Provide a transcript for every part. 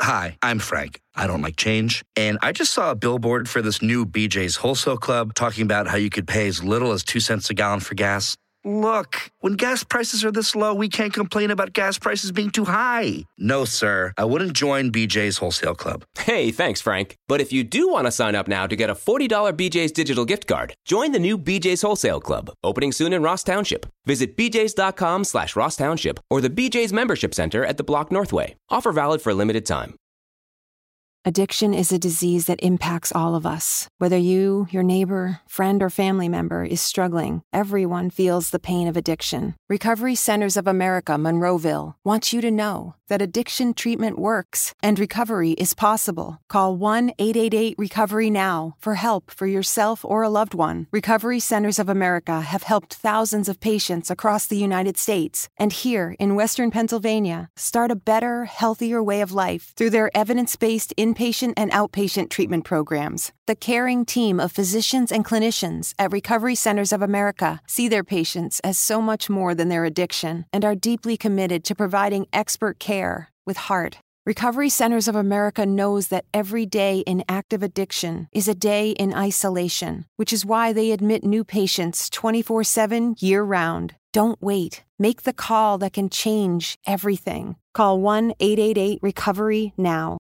Hi, I'm Frank. I don't like change. And I just saw a billboard for this new BJ's Wholesale Club talking about how you could pay as little as two cents a gallon for gas. Look, when gas prices are this low, we can't complain about gas prices being too high. No, sir, I wouldn't join BJ's Wholesale Club. Hey, thanks, Frank. But if you do want to sign up now to get a $40 BJ's digital gift card, join the new BJ's Wholesale Club, opening soon in Ross Township. Visit bjs.com slash Ross Township or the BJ's Membership Center at the Block Northway. Offer valid for a limited time. Addiction is a disease that impacts all of us. Whether you, your neighbor, friend, or family member is struggling, everyone feels the pain of addiction. Recovery Centers of America, Monroeville, wants you to know that addiction treatment works and recovery is possible. Call 1 888 Recovery Now for help for yourself or a loved one. Recovery Centers of America have helped thousands of patients across the United States and here in Western Pennsylvania start a better, healthier way of life through their evidence based inpatient and outpatient treatment programs. The caring team of physicians and clinicians at Recovery Centers of America see their patients as so much more than their addiction and are deeply committed to providing expert care with heart. Recovery Centers of America knows that every day in active addiction is a day in isolation, which is why they admit new patients 24 7 year round. Don't wait. Make the call that can change everything. Call 1 888 Recovery now.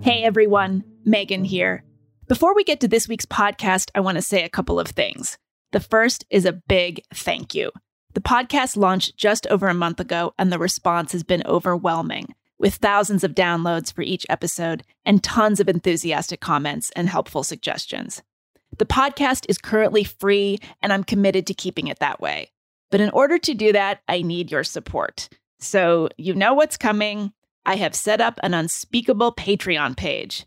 Hey everyone, Meghan here. Before we get to this week's podcast, I want to say a couple of things. The first is a big thank you. The podcast launched just over a month ago, and the response has been overwhelming, with thousands of downloads for each episode and tons of enthusiastic comments and helpful suggestions. The podcast is currently free, and I'm committed to keeping it that way. But in order to do that, I need your support. So you know what's coming. I have set up an unspeakable Patreon page.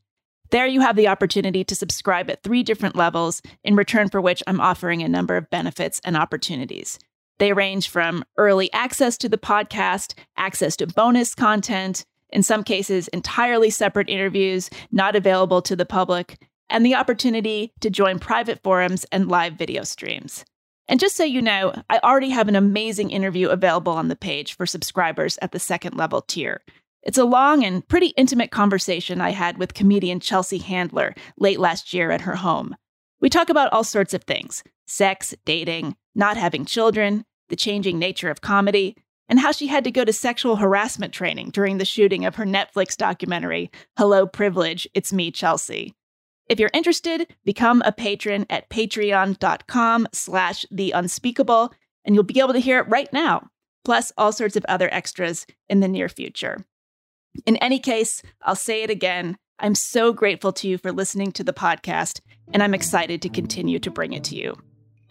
There you have the opportunity to subscribe at three different levels, in return for which I'm offering a number of benefits and opportunities. They range from early access to the podcast, access to bonus content, in some cases, entirely separate interviews not available to the public, and the opportunity to join private forums and live video streams. And just so you know, I already have an amazing interview available on the page for subscribers at the second level tier. It's a long and pretty intimate conversation I had with comedian Chelsea Handler late last year at her home. We talk about all sorts of things sex, dating, not having children, the changing nature of comedy, and how she had to go to sexual harassment training during the shooting of her Netflix documentary, Hello Privilege, It's Me, Chelsea. If you're interested, become a patron at patreon.com slash the unspeakable, and you'll be able to hear it right now, plus all sorts of other extras in the near future. In any case, I'll say it again. I'm so grateful to you for listening to the podcast, and I'm excited to continue to bring it to you.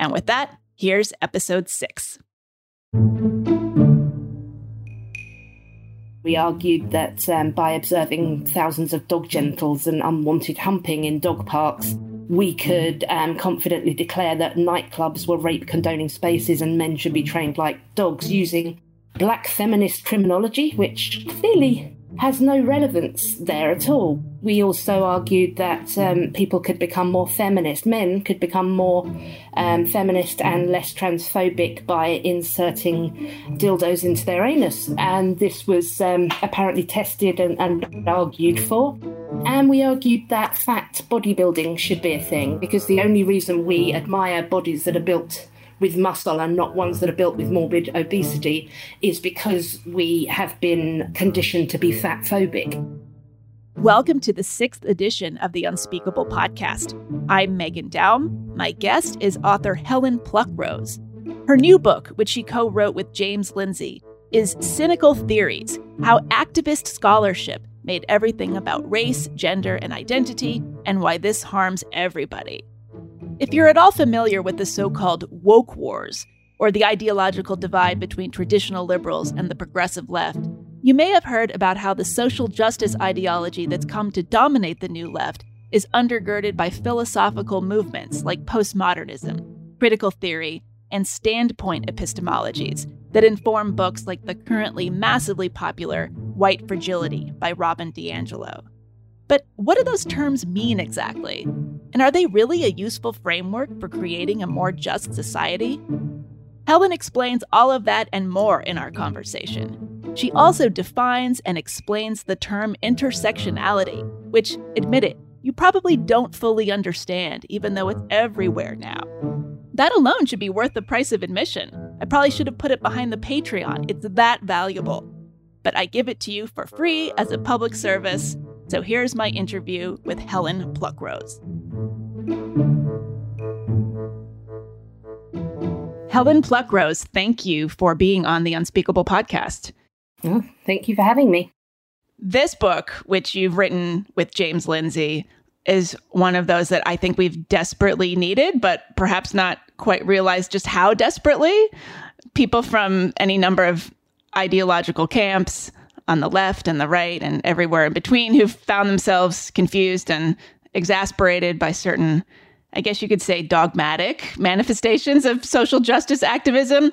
And with that, here's episode six. We argued that um, by observing thousands of dog gentles and unwanted humping in dog parks, we could um, confidently declare that nightclubs were rape condoning spaces and men should be trained like dogs using black feminist criminology, which clearly has no relevance there at all. We also argued that um, people could become more feminist, men could become more um, feminist and less transphobic by inserting dildos into their anus. And this was um, apparently tested and, and argued for. And we argued that fat bodybuilding should be a thing because the only reason we admire bodies that are built with muscle and not ones that are built with morbid obesity is because we have been conditioned to be fat phobic. Welcome to the sixth edition of the Unspeakable podcast. I'm Meghan Daum. My guest is author Helen Pluckrose. Her new book, which she co wrote with James Lindsay, is Cynical Theories How Activist Scholarship Made Everything About Race, Gender, and Identity, and Why This Harms Everybody. If you're at all familiar with the so called woke wars, or the ideological divide between traditional liberals and the progressive left, you may have heard about how the social justice ideology that's come to dominate the new left is undergirded by philosophical movements like postmodernism, critical theory, and standpoint epistemologies that inform books like the currently massively popular White Fragility by Robin DiAngelo. But what do those terms mean exactly? And are they really a useful framework for creating a more just society? Helen explains all of that and more in our conversation. She also defines and explains the term intersectionality, which, admit it, you probably don't fully understand, even though it's everywhere now. That alone should be worth the price of admission. I probably should have put it behind the Patreon. It's that valuable. But I give it to you for free as a public service. So here's my interview with Helen Pluckrose. Helen Pluckrose, thank you for being on the Unspeakable podcast. Oh, thank you for having me. This book, which you've written with James Lindsay, is one of those that I think we've desperately needed, but perhaps not quite realized just how desperately. People from any number of ideological camps on the left and the right and everywhere in between who've found themselves confused and exasperated by certain I guess you could say dogmatic manifestations of social justice activism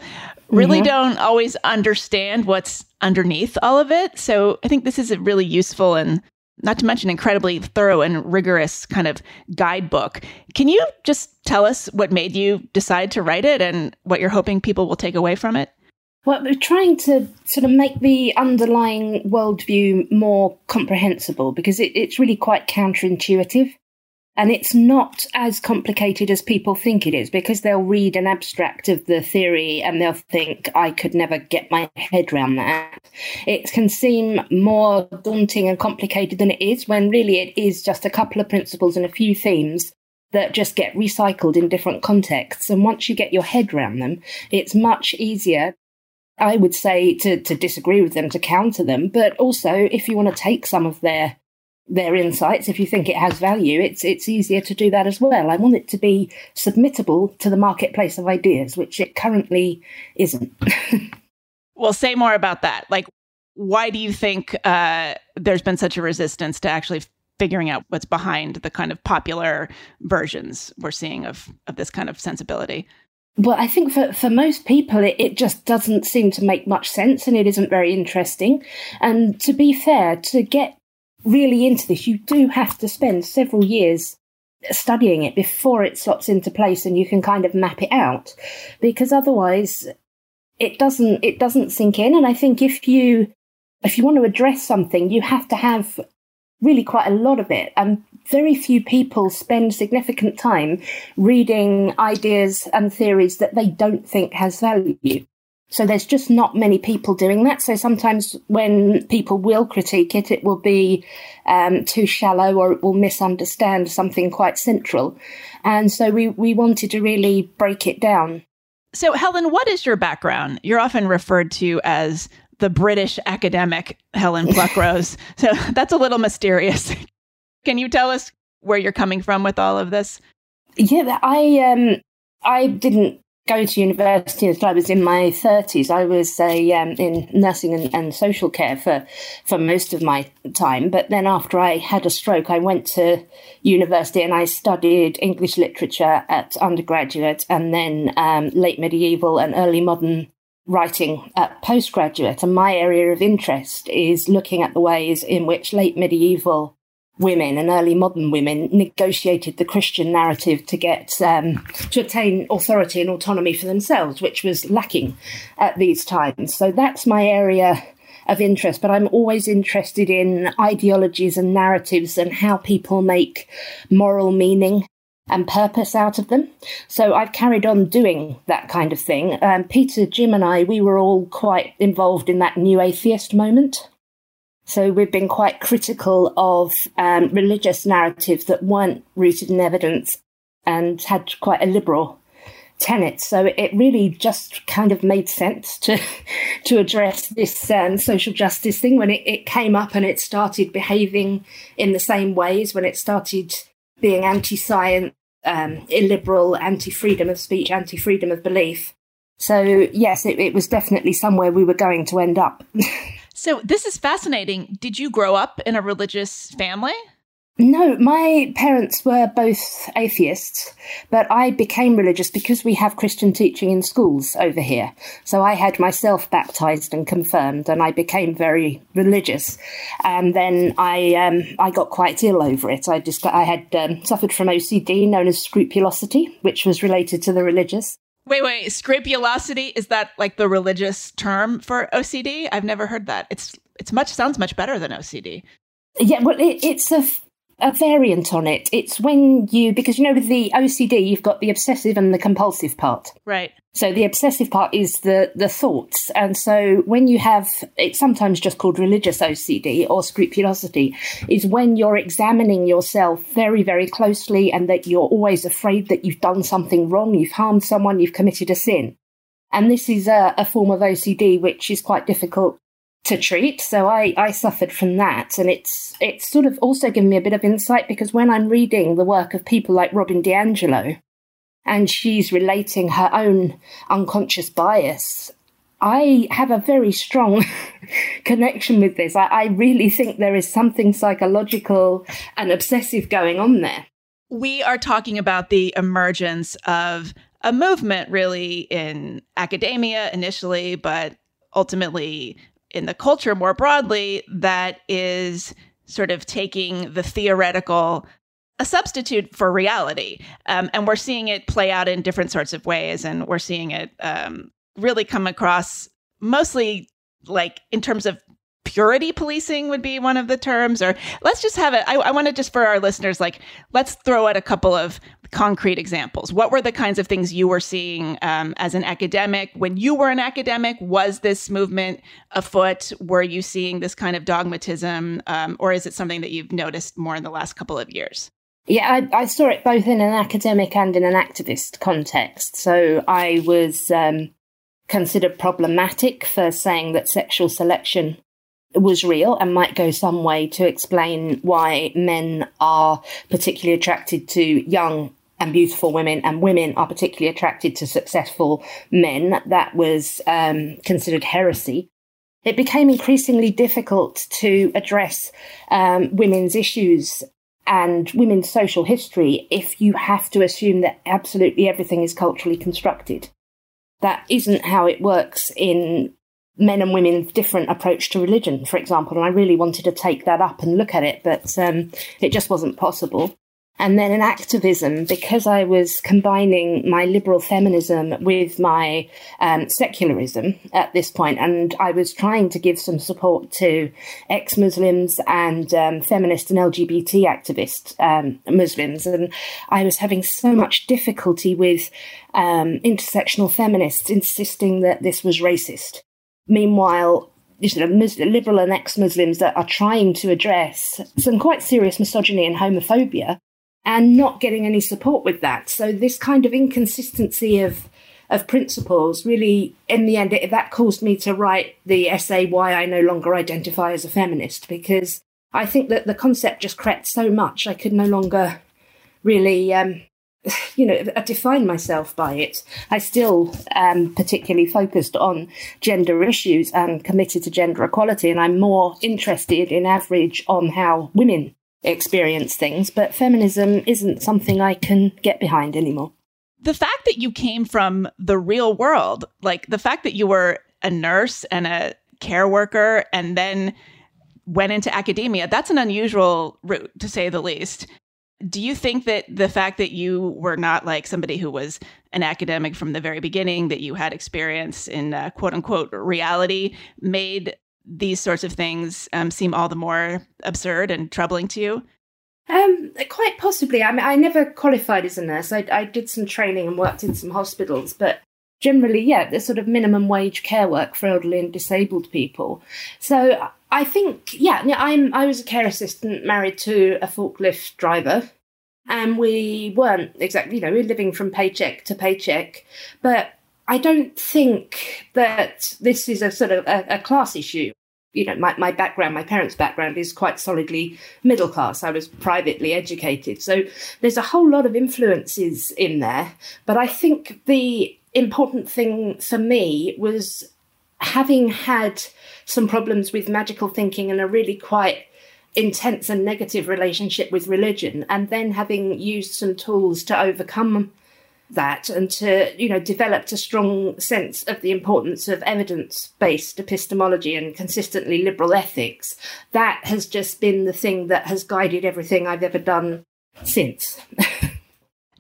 really mm-hmm. don't always understand what's underneath all of it. So I think this is a really useful and not to mention incredibly thorough and rigorous kind of guidebook. Can you just tell us what made you decide to write it and what you're hoping people will take away from it? Well, we're trying to sort of make the underlying worldview more comprehensible because it, it's really quite counterintuitive. And it's not as complicated as people think it is because they'll read an abstract of the theory and they'll think, I could never get my head around that. It can seem more daunting and complicated than it is when really it is just a couple of principles and a few themes that just get recycled in different contexts. And once you get your head around them, it's much easier I would say to, to disagree with them, to counter them, but also if you want to take some of their their insights, if you think it has value, it's it's easier to do that as well. I want it to be submittable to the marketplace of ideas, which it currently isn't. well, say more about that. Like, why do you think uh, there's been such a resistance to actually figuring out what's behind the kind of popular versions we're seeing of of this kind of sensibility? Well, I think for, for most people, it, it just doesn't seem to make much sense and it isn't very interesting. And to be fair, to get really into this, you do have to spend several years studying it before it slots into place and you can kind of map it out. Because otherwise it doesn't it doesn't sink in. And i think if you if you want to address something you have to have really quite a lot of it. And very few people spend significant time reading ideas and theories that they don't think has value so there's just not many people doing that. So sometimes when people will critique it, it will be um, too shallow or it will misunderstand something quite central. And so we, we wanted to really break it down. So, Helen, what is your background? You're often referred to as the British academic Helen Pluckrose. so that's a little mysterious. Can you tell us where you're coming from with all of this? Yeah, I um I didn't go to university until I was in my 30s. I was a, um, in nursing and, and, social care for, for most of my time. But then after I had a stroke, I went to university and I studied English literature at undergraduate and then um, late medieval and early modern writing at postgraduate. And my area of interest is looking at the ways in which late medieval women and early modern women negotiated the Christian narrative to get um, to attain authority and autonomy for themselves, which was lacking at these times. So that's my area of interest. But I'm always interested in ideologies and narratives and how people make moral meaning and purpose out of them. So I've carried on doing that kind of thing. Um, Peter, Jim, and I, we were all quite involved in that new atheist moment so we've been quite critical of um, religious narratives that weren't rooted in evidence and had quite a liberal tenet. So it really just kind of made sense to to address this um, social justice thing when it, it came up and it started behaving in the same ways when it started being anti-science, um, illiberal, anti-freedom of speech, anti-freedom of belief. So yes, it, it was definitely somewhere we were going to end up. So this is fascinating. Did you grow up in a religious family? No, my parents were both atheists, but I became religious because we have Christian teaching in schools over here. So I had myself baptized and confirmed, and I became very religious. And then I um, I got quite ill over it. I just I had um, suffered from OCD, known as scrupulosity, which was related to the religious. Wait, wait. Scrupulosity is that like the religious term for OCD? I've never heard that. It's it's much sounds much better than OCD. Yeah, well, it, it's a a variant on it. It's when you, because you know, with the OCD, you've got the obsessive and the compulsive part. Right. So the obsessive part is the, the thoughts. And so when you have, it's sometimes just called religious OCD or scrupulosity, is when you're examining yourself very, very closely and that you're always afraid that you've done something wrong, you've harmed someone, you've committed a sin. And this is a, a form of OCD which is quite difficult to treat. So I, I suffered from that. And it's it's sort of also given me a bit of insight because when I'm reading the work of people like Robin DiAngelo and she's relating her own unconscious bias, I have a very strong connection with this. I, I really think there is something psychological and obsessive going on there. We are talking about the emergence of a movement really in academia initially, but ultimately in the culture more broadly that is sort of taking the theoretical a substitute for reality. Um, and we're seeing it play out in different sorts of ways. And we're seeing it um, really come across mostly like in terms of purity policing would be one of the terms or let's just have it I, I want to just for our listeners like let's throw out a couple of concrete examples. What were the kinds of things you were seeing um, as an academic? When you were an academic was this movement afoot? Were you seeing this kind of dogmatism um, or is it something that you've noticed more in the last couple of years? Yeah, I, I, saw it both in an academic and in an activist context. So I was um, considered problematic for saying that sexual selection was real and might go some way to explain why men are particularly attracted to young and beautiful women, and women are particularly attracted to successful men. That was um, considered heresy. It became increasingly difficult to address um, women's issues and women's social history if you have to assume that absolutely everything is culturally constructed. That isn't how it works in men and women's different approach to religion, for example. And I really wanted to take that up and look at it, but um, it just wasn't possible. And then in activism, because I was combining my liberal feminism with my um, secularism at this point, and I was trying to give some support to ex Muslims and um, feminist and LGBT activist um, Muslims. And I was having so much difficulty with um, intersectional feminists insisting that this was racist. Meanwhile, you know, Muslim, liberal and ex-Muslims that are trying to address some quite serious misogyny and homophobia, and not getting any support with that. So this kind of inconsistency of of principles really, in the end, it, that caused me to write the essay "Why I No Longer Identify as a Feminist" because I think that the concept just crept so much I could no longer really um, you know, I define myself by it. I still am particularly focused on gender issues and committed to gender equality, and I'm more interested in average on how women experience things. But feminism isn't something I can get behind anymore. The fact that you came from the real world, like the fact that you were a nurse and a care worker and then went into academia, that's an unusual route to say the least. Do you think that the fact that you were not like somebody who was an academic from the very beginning, that you had experience in uh, quote unquote reality, made these sorts of things um, seem all the more absurd and troubling to you? Um, quite possibly. I mean, I never qualified as a nurse. I, I did some training and worked in some hospitals, but generally, yeah, the sort of minimum wage care work for elderly and disabled people. So I think, yeah, yeah, I'm I was a care assistant married to a forklift driver, and we weren't exactly, you know, we were living from paycheck to paycheck, but I don't think that this is a sort of a, a class issue. You know, my, my background, my parents' background is quite solidly middle class. I was privately educated. So there's a whole lot of influences in there. But I think the important thing for me was having had some problems with magical thinking and a really quite intense and negative relationship with religion, and then having used some tools to overcome that and to you know developed a strong sense of the importance of evidence-based epistemology and consistently liberal ethics that has just been the thing that has guided everything i've ever done since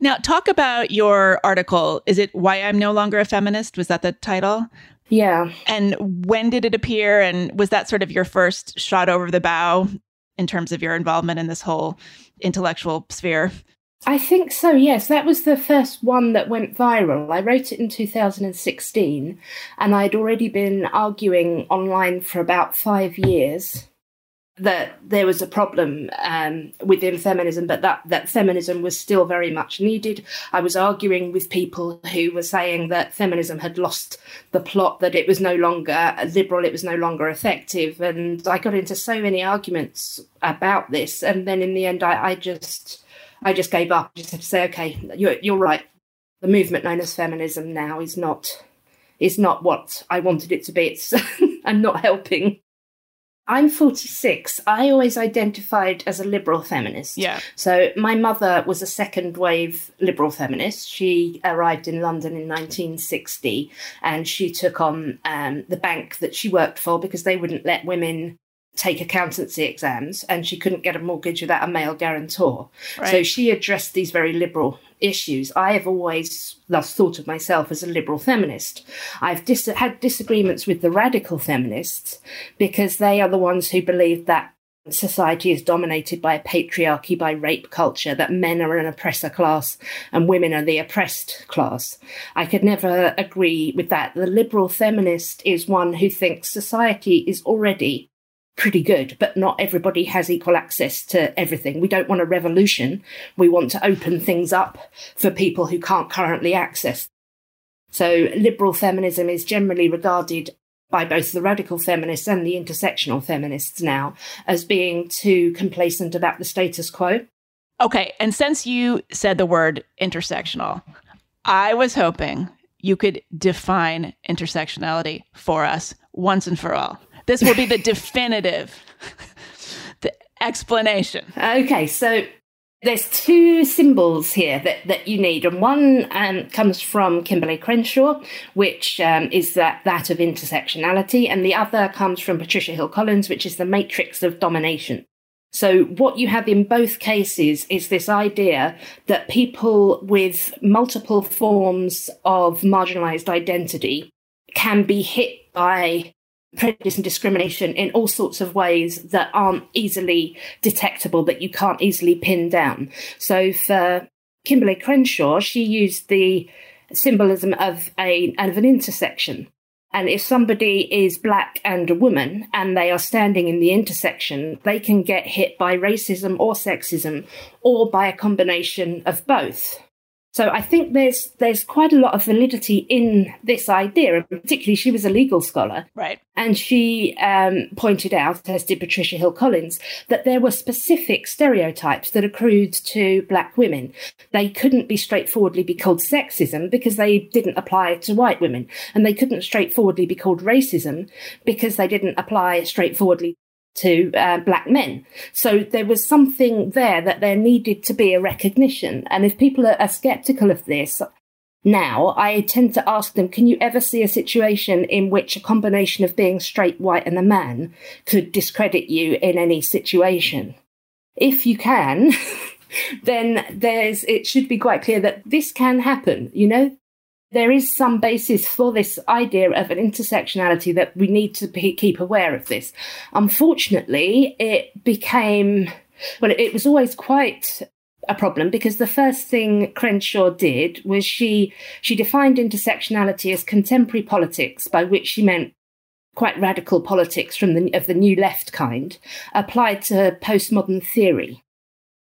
Now, talk about your article. Is it Why I'm No Longer a Feminist? Was that the title? Yeah. And when did it appear? And was that sort of your first shot over the bow in terms of your involvement in this whole intellectual sphere? I think so, yes. That was the first one that went viral. I wrote it in 2016, and I'd already been arguing online for about five years that there was a problem um, within feminism, but that, that feminism was still very much needed. I was arguing with people who were saying that feminism had lost the plot, that it was no longer liberal, it was no longer effective. And I got into so many arguments about this. And then in the end, I, I just, I just gave up. I just had to say, okay, you're, you're right. The movement known as feminism now is not, is not what I wanted it to be. It's, I'm not helping. I'm 46. I always identified as a liberal feminist. Yeah. So my mother was a second wave liberal feminist. She arrived in London in 1960 and she took on um, the bank that she worked for because they wouldn't let women take accountancy exams and she couldn't get a mortgage without a male guarantor. Right. So she addressed these very liberal issues. I have always thus thought of myself as a liberal feminist. I've dis- had disagreements with the radical feminists because they are the ones who believe that society is dominated by a patriarchy, by rape culture, that men are an oppressor class and women are the oppressed class. I could never agree with that. The liberal feminist is one who thinks society is already pretty good, but not everybody has equal access to everything. We don't want a revolution. We want to open things up for people who can't currently access. So liberal feminism is generally regarded by both the radical feminists and the intersectional feminists now as being too complacent about the status quo. Okay. And since you said the word intersectional, I was hoping you could define intersectionality for us once and for all. This will be the definitive the explanation. Okay, so there's two symbols here that, that you need, and one um, comes from Kimberlé Crenshaw, which um, is that, that of intersectionality, and the other comes from Patricia Hill Collins, which is the matrix of domination. So, what you have in both cases is this idea that people with multiple forms of marginalized identity can be hit by prejudice and discrimination in all sorts of ways that aren't easily detectable, that you can't easily pin down. So for Kimberlé Crenshaw, she used the symbolism of a of an intersection. And if somebody is black and a woman and they are standing in the intersection, they can get hit by racism or sexism or by a combination of both. So I think there's there's quite a lot of validity in this idea, and particularly she was a legal scholar, right? And she um, pointed out, as did Patricia Hill Collins, that there were specific stereotypes that accrued to black women. They couldn't be straightforwardly be called sexism because they didn't apply to white women, and they couldn't straightforwardly be called racism because they didn't apply straightforwardly to uh, black men. So there was something there that there needed to be a recognition. And if people are, are skeptical of this, now, I tend to ask them, can you ever see a situation in which a combination of being straight, white, and a man could discredit you in any situation? If you can, then there's, it should be quite clear that this can happen. You know, there is some basis for this idea of an intersectionality that we need to be, keep aware of this. Unfortunately, it became, well, it was always quite a problem because the first thing Crenshaw did was she she defined intersectionality as contemporary politics, by which she meant quite radical politics from the of the new left kind, applied to postmodern theory.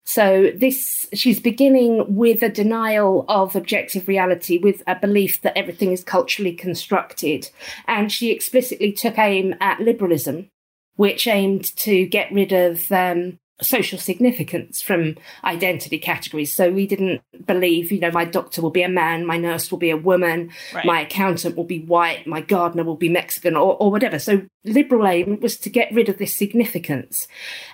So this, she's beginning with a denial of objective reality, with a belief that everything is culturally constructed. And she explicitly took aim at liberalism, which aimed to get rid of um, social significance from identity categories. So we didn't believe, you know, my doctor will be a man, my nurse will be a woman, right. my accountant will be white, my gardener will be Mexican or, or whatever. So liberal aim was to get rid of this significance.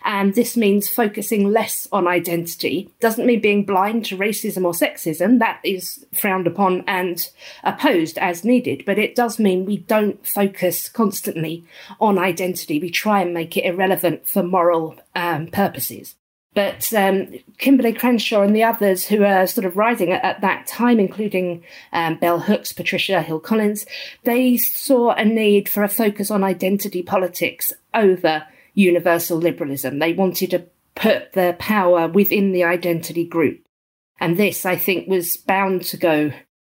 And this means focusing less on identity. Doesn't mean being blind to racism or sexism. That is frowned upon and opposed as needed. But it does mean we don't focus constantly on identity. We try and make it irrelevant for moral um, purposes. But um, Kimberlé Crenshaw and the others who are sort of rising at, at that time, including um, Bell Hooks, Patricia Hill Collins, they saw a need for a focus on identity politics over universal liberalism. They wanted to put their power within the identity group. And this, I think, was bound to go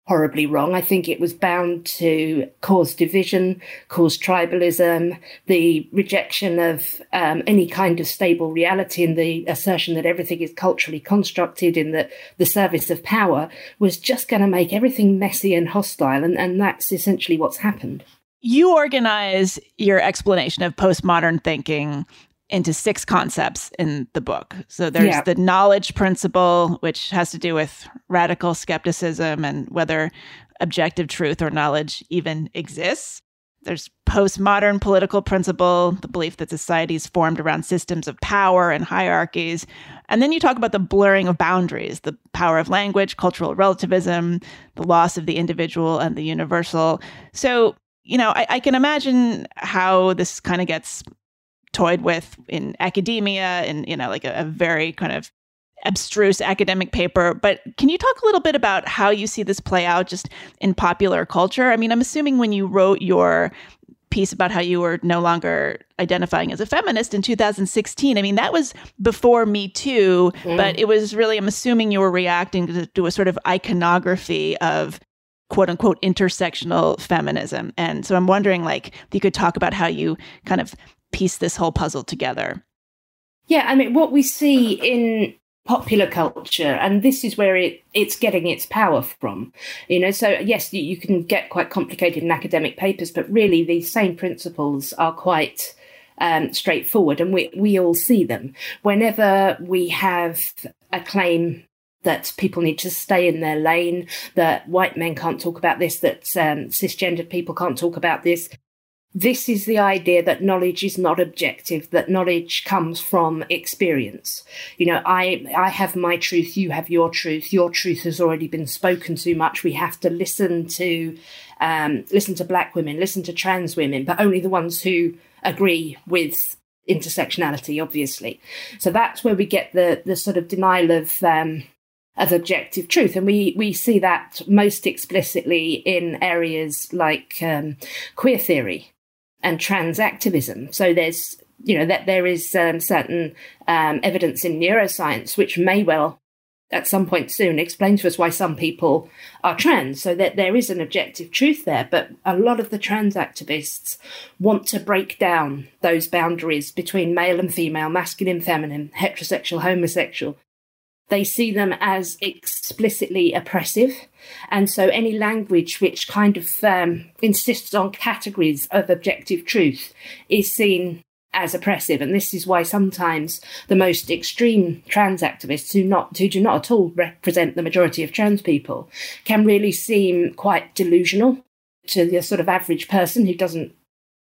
horribly wrong. I think it was bound to cause division, cause tribalism, the rejection of um, any kind of stable reality, and the assertion that everything is culturally constructed in the, the service of power was just going to make everything messy and hostile. And, and that's essentially what's happened. You organize your explanation of postmodern thinking into six concepts in the book. So there's yeah. the knowledge principle, which has to do with radical skepticism and whether objective truth or knowledge even exists. There's postmodern political principle, the belief that society is formed around systems of power and hierarchies. And then you talk about the blurring of boundaries, the power of language, cultural relativism, the loss of the individual and the universal. So, you know, I, I can imagine how this kind of gets toyed with in academia and you know like a, a very kind of abstruse academic paper. But can you talk a little bit about how you see this play out just in popular culture? I mean i'm assuming when you wrote your piece about how you were no longer identifying as a feminist in 2016 i mean that was before me too mm. but it was really i'm assuming you were reacting to, to a sort of iconography of quote unquote intersectional feminism. And so i'm wondering like if you could talk about how you kind of piece this whole puzzle together? Yeah, I mean, what we see in popular culture, and this is where it, it's getting its power from. You know, so yes, you, can get quite complicated in academic papers, but really these same principles are quite um, straightforward, and we we all see them whenever we have a claim that people need to stay in their lane, that white men can't talk about this, that um, cisgendered people can't talk about this this is the idea that knowledge is not objective that knowledge comes from experience. You know i i have my truth you have your truth. Your truth has already been spoken too much. We have to listen to um, listen to black women listen to trans women but only the ones who agree with intersectionality obviously. So that's where we get the the sort of denial of um, of objective truth. And we, we see that most explicitly in areas like um, queer theory, and trans activism. So there's, you know, that there is um, certain um, evidence in neuroscience which may well, at some point soon, explain to us why some people are trans. So that there is an objective truth there. But a lot of the trans activists want to break down those boundaries between male and female, masculine, feminine, heterosexual, homosexual, they see them as explicitly oppressive. And so any language which kind of um, insists on categories of objective truth is seen as oppressive. And this is why sometimes the most extreme trans activists who not who do not at all represent the majority of trans people can really seem quite delusional to the sort of average person who doesn't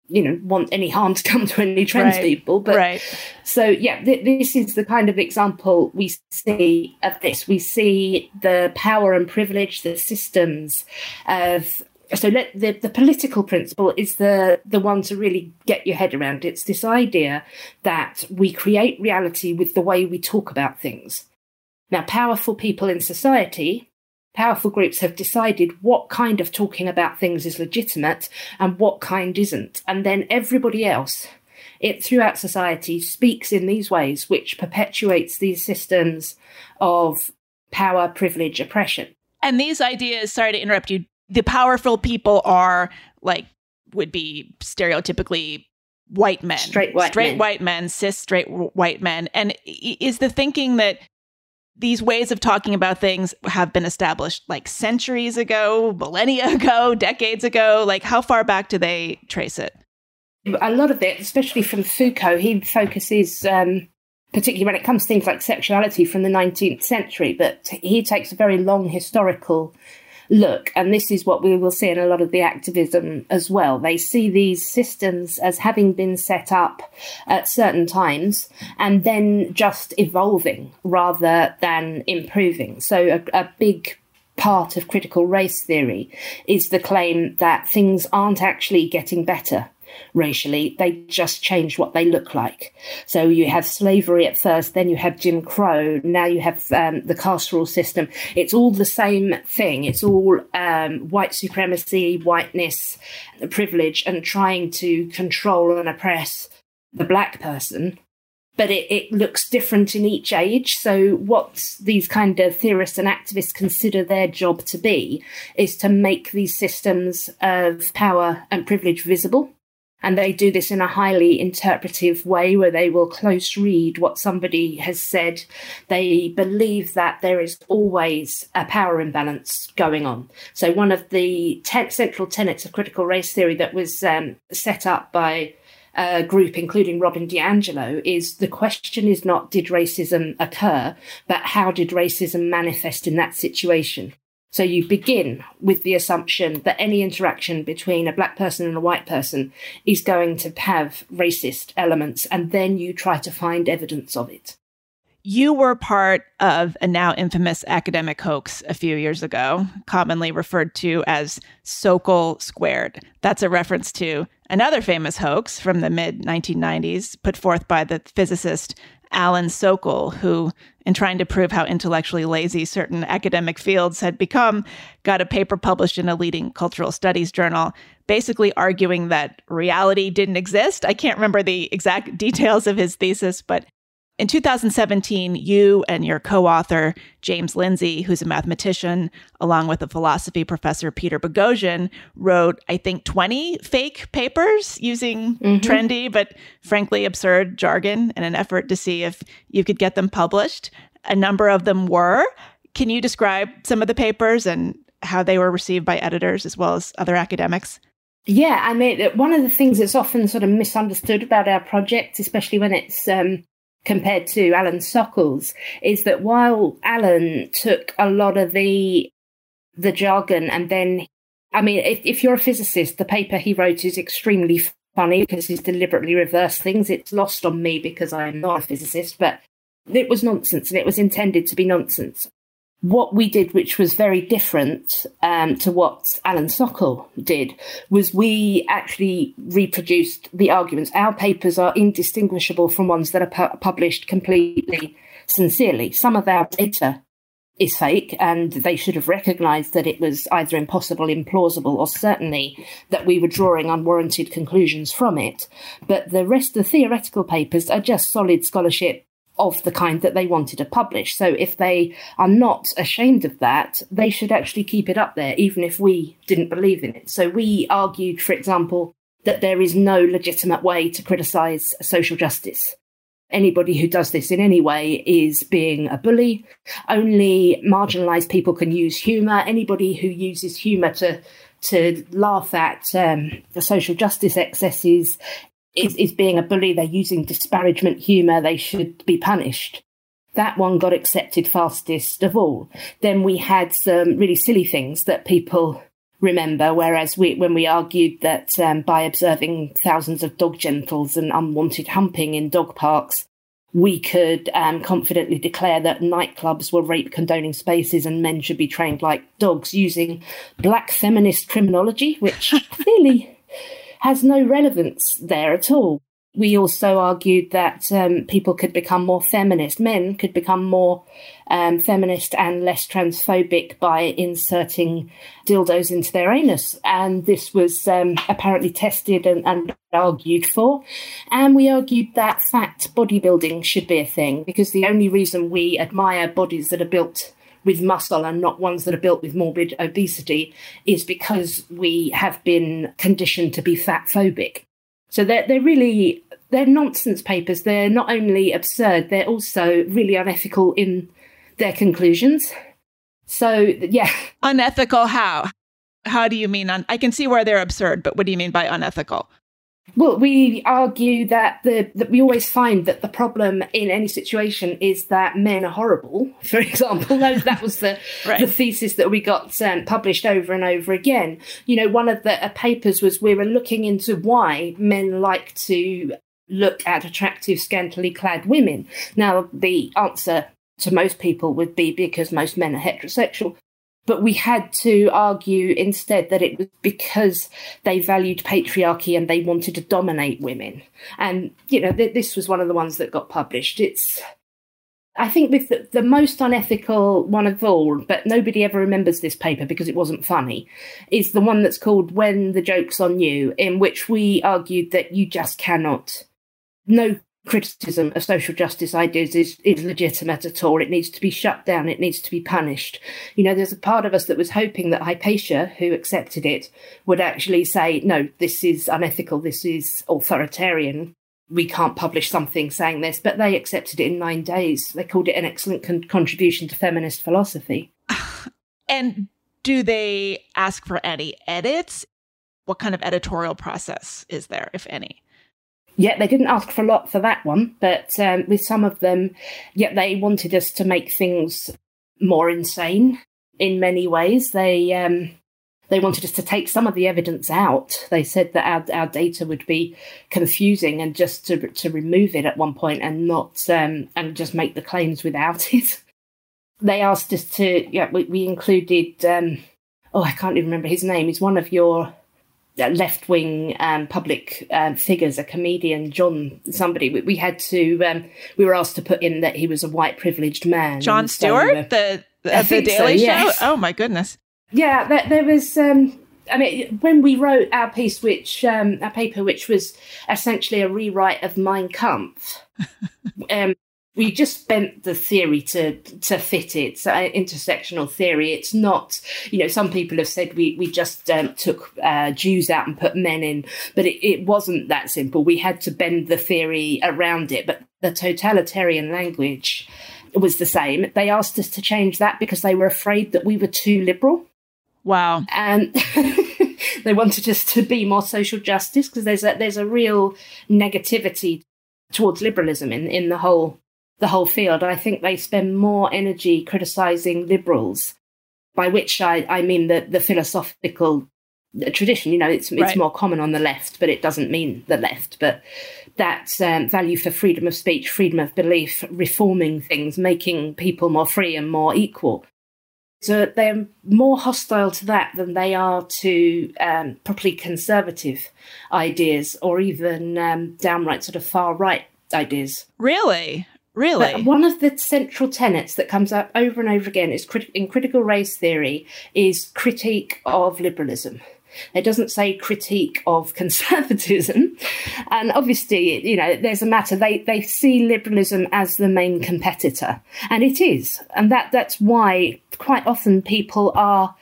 you know want any harm to come to any trans right. people but right. so yeah th- this is the kind of example we see of this we see the power and privilege the systems of so let, the, the political principle is the the one to really get your head around it's this idea that we create reality with the way we talk about things now powerful people in society powerful groups have decided what kind of talking about things is legitimate and what kind isn't. And then everybody else it throughout society speaks in these ways, which perpetuates these systems of power, privilege, oppression. And these ideas, sorry to interrupt you, the powerful people are like would be stereotypically white men, straight white straight men. white men, cis straight white men. And is the thinking that these ways of talking about things have been established like centuries ago, millennia ago, decades ago. Like, how far back do they trace it? A lot of it, especially from Foucault, he focuses, um, particularly when it comes to things like sexuality from the 19th century, but he takes a very long historical look. And this is what we will see in a lot of the activism as well. They see these systems as having been set up at certain times and then just evolving rather than improving. So a, a big part of critical race theory is the claim that things aren't actually getting better racially. They just change what they look like. So you have slavery at first, then you have Jim Crow, now you have um, the carceral system. It's all the same thing. It's all um, white supremacy, whiteness, privilege, and trying to control and oppress the black person but it, it looks different in each age. So, what these kind of theorists and activists consider their job to be is to make these systems of power and privilege visible. And they do this in a highly interpretive way where they will close read what somebody has said. They believe that there is always a power imbalance going on. So, one of the ten- central tenets of critical race theory that was um, set up by uh, group, including Robin DiAngelo, is the question is not did racism occur, but how did racism manifest in that situation? So you begin with the assumption that any interaction between a black person and a white person is going to have racist elements, and then you try to find evidence of it. You were part of a now infamous academic hoax a few years ago, commonly referred to as Sokal Squared. That's a reference to another famous hoax from the mid 1990s put forth by the physicist Alan Sokal, who, in trying to prove how intellectually lazy certain academic fields had become, got a paper published in a leading cultural studies journal, basically arguing that reality didn't exist. I can't remember the exact details of his thesis, but in 2017, you and your co author, James Lindsay, who's a mathematician, along with a philosophy professor, Peter Boghossian, wrote, I think, 20 fake papers using mm-hmm. trendy but frankly absurd jargon in an effort to see if you could get them published. A number of them were. Can you describe some of the papers and how they were received by editors as well as other academics? Yeah, I mean, one of the things that's often sort of misunderstood about our project, especially when it's um, compared to Alan Sokal's is that while Alan took a lot of the the jargon and then I mean if, if you're a physicist the paper he wrote is extremely funny because he's deliberately reversed things. It's lost on me because I'm not a physicist but it was nonsense and it was intended to be nonsense what we did, which was very different um, to what Alan Sokal did, was we actually reproduced the arguments. Our papers are indistinguishable from ones that are pu- published completely sincerely. Some of our data is fake, and they should have recognized that it was either impossible, implausible, or certainly that we were drawing unwarranted conclusions from it. But the rest of the theoretical papers are just solid scholarship of the kind that they wanted to publish. So if they are not ashamed of that, they should actually keep it up there, even if we didn't believe in it. So we argued, for example, that there is no legitimate way to criticize social justice. Anybody who does this in any way is being a bully. Only marginalized people can use humor. Anybody who uses humor to to laugh at um, the social justice excesses is, is being a bully. They're using disparagement humour. They should be punished. That one got accepted fastest of all. Then we had some really silly things that people remember. Whereas we, when we argued that um, by observing thousands of dog gentles and unwanted humping in dog parks, we could um, confidently declare that nightclubs were rape condoning spaces and men should be trained like dogs using black feminist criminology, which clearly has no relevance there at all. We also argued that um, people could become more feminist, men could become more um, feminist and less transphobic by inserting dildos into their anus. And this was um, apparently tested and, and argued for. And we argued that fat bodybuilding should be a thing because the only reason we admire bodies that are built with muscle and not ones that are built with morbid obesity is because we have been conditioned to be fat phobic. So they're, they're really, they're nonsense papers. They're not only absurd, they're also really unethical in their conclusions. So, yeah. Unethical how? How do you mean? Un- I can see where they're absurd, but what do you mean by unethical? Well, we argue that the that we always find that the problem in any situation is that men are horrible. For example, that was the right. the thesis that we got um, published over and over again. You know, one of the uh, papers was we were looking into why men like to look at attractive, scantily clad women. Now, the answer to most people would be because most men are heterosexual. But we had to argue instead that it was because they valued patriarchy and they wanted to dominate women. And, you know, th- this was one of the ones that got published. It's, I think with the, the, most unethical one of all, but nobody ever remembers this paper because it wasn't funny, is the one that's called When the Joke's on You, in which we argued that you just cannot, no criticism of social justice ideas is, is legitimate at all. It needs to be shut down. It needs to be punished. You know, there's a part of us that was hoping that Hypatia, who accepted it, would actually say, no, this is unethical. This is authoritarian. We can't publish something saying this, but they accepted it in nine days. They called it an excellent con- contribution to feminist philosophy. and do they ask for any edits? What kind of editorial process is there, if any? Yeah, they didn't ask for a lot for that one, but um, with some of them, yeah, they wanted us to make things more insane in many ways. They um, they wanted us to take some of the evidence out. They said that our, our data would be confusing and just to to remove it at one point and not um, and just make the claims without it. they asked us to yeah we, we included um, oh I can't even remember his name. He's one of your left wing um, public um, figures, a comedian, John, somebody. We, we had to, um, we were asked to put in that he was a white privileged man. Jon Stewart, so, uh, the, the Daily so, yes. Show. Oh my goodness. Yeah, there, there was. Um, I mean, when we wrote our piece, which um, our paper, which was essentially a rewrite of Mein Kampf, um, we just bent the theory to to fit it. So uh, intersectional theory. It's not, you know, some people have said we we just um, took uh, Jews out and put men in, but it, it wasn't that simple. We had to bend the theory around it. But the totalitarian language was the same. They asked us to change that because they were afraid that we were too liberal. Wow. And they wanted us to be more social justice because there's a there's a real negativity towards liberalism in in the whole the whole field. I think they spend more energy criticizing liberals, by which I, I mean the, the philosophical tradition. You know, it's, it's right. more common on the left, but it doesn't mean the left. But that um, value for freedom of speech, freedom of belief, reforming things, making people more free and more equal. So they're more hostile to that than they are to um, properly conservative ideas or even um, downright sort of far right ideas. Really? Really? But one of the central tenets that comes up over and over again is crit- in critical race theory is critique of liberalism. It doesn't say critique of conservatism. And obviously, you know, there's a matter. They, they see liberalism as the main competitor. And it is. And that, that's why quite often people are,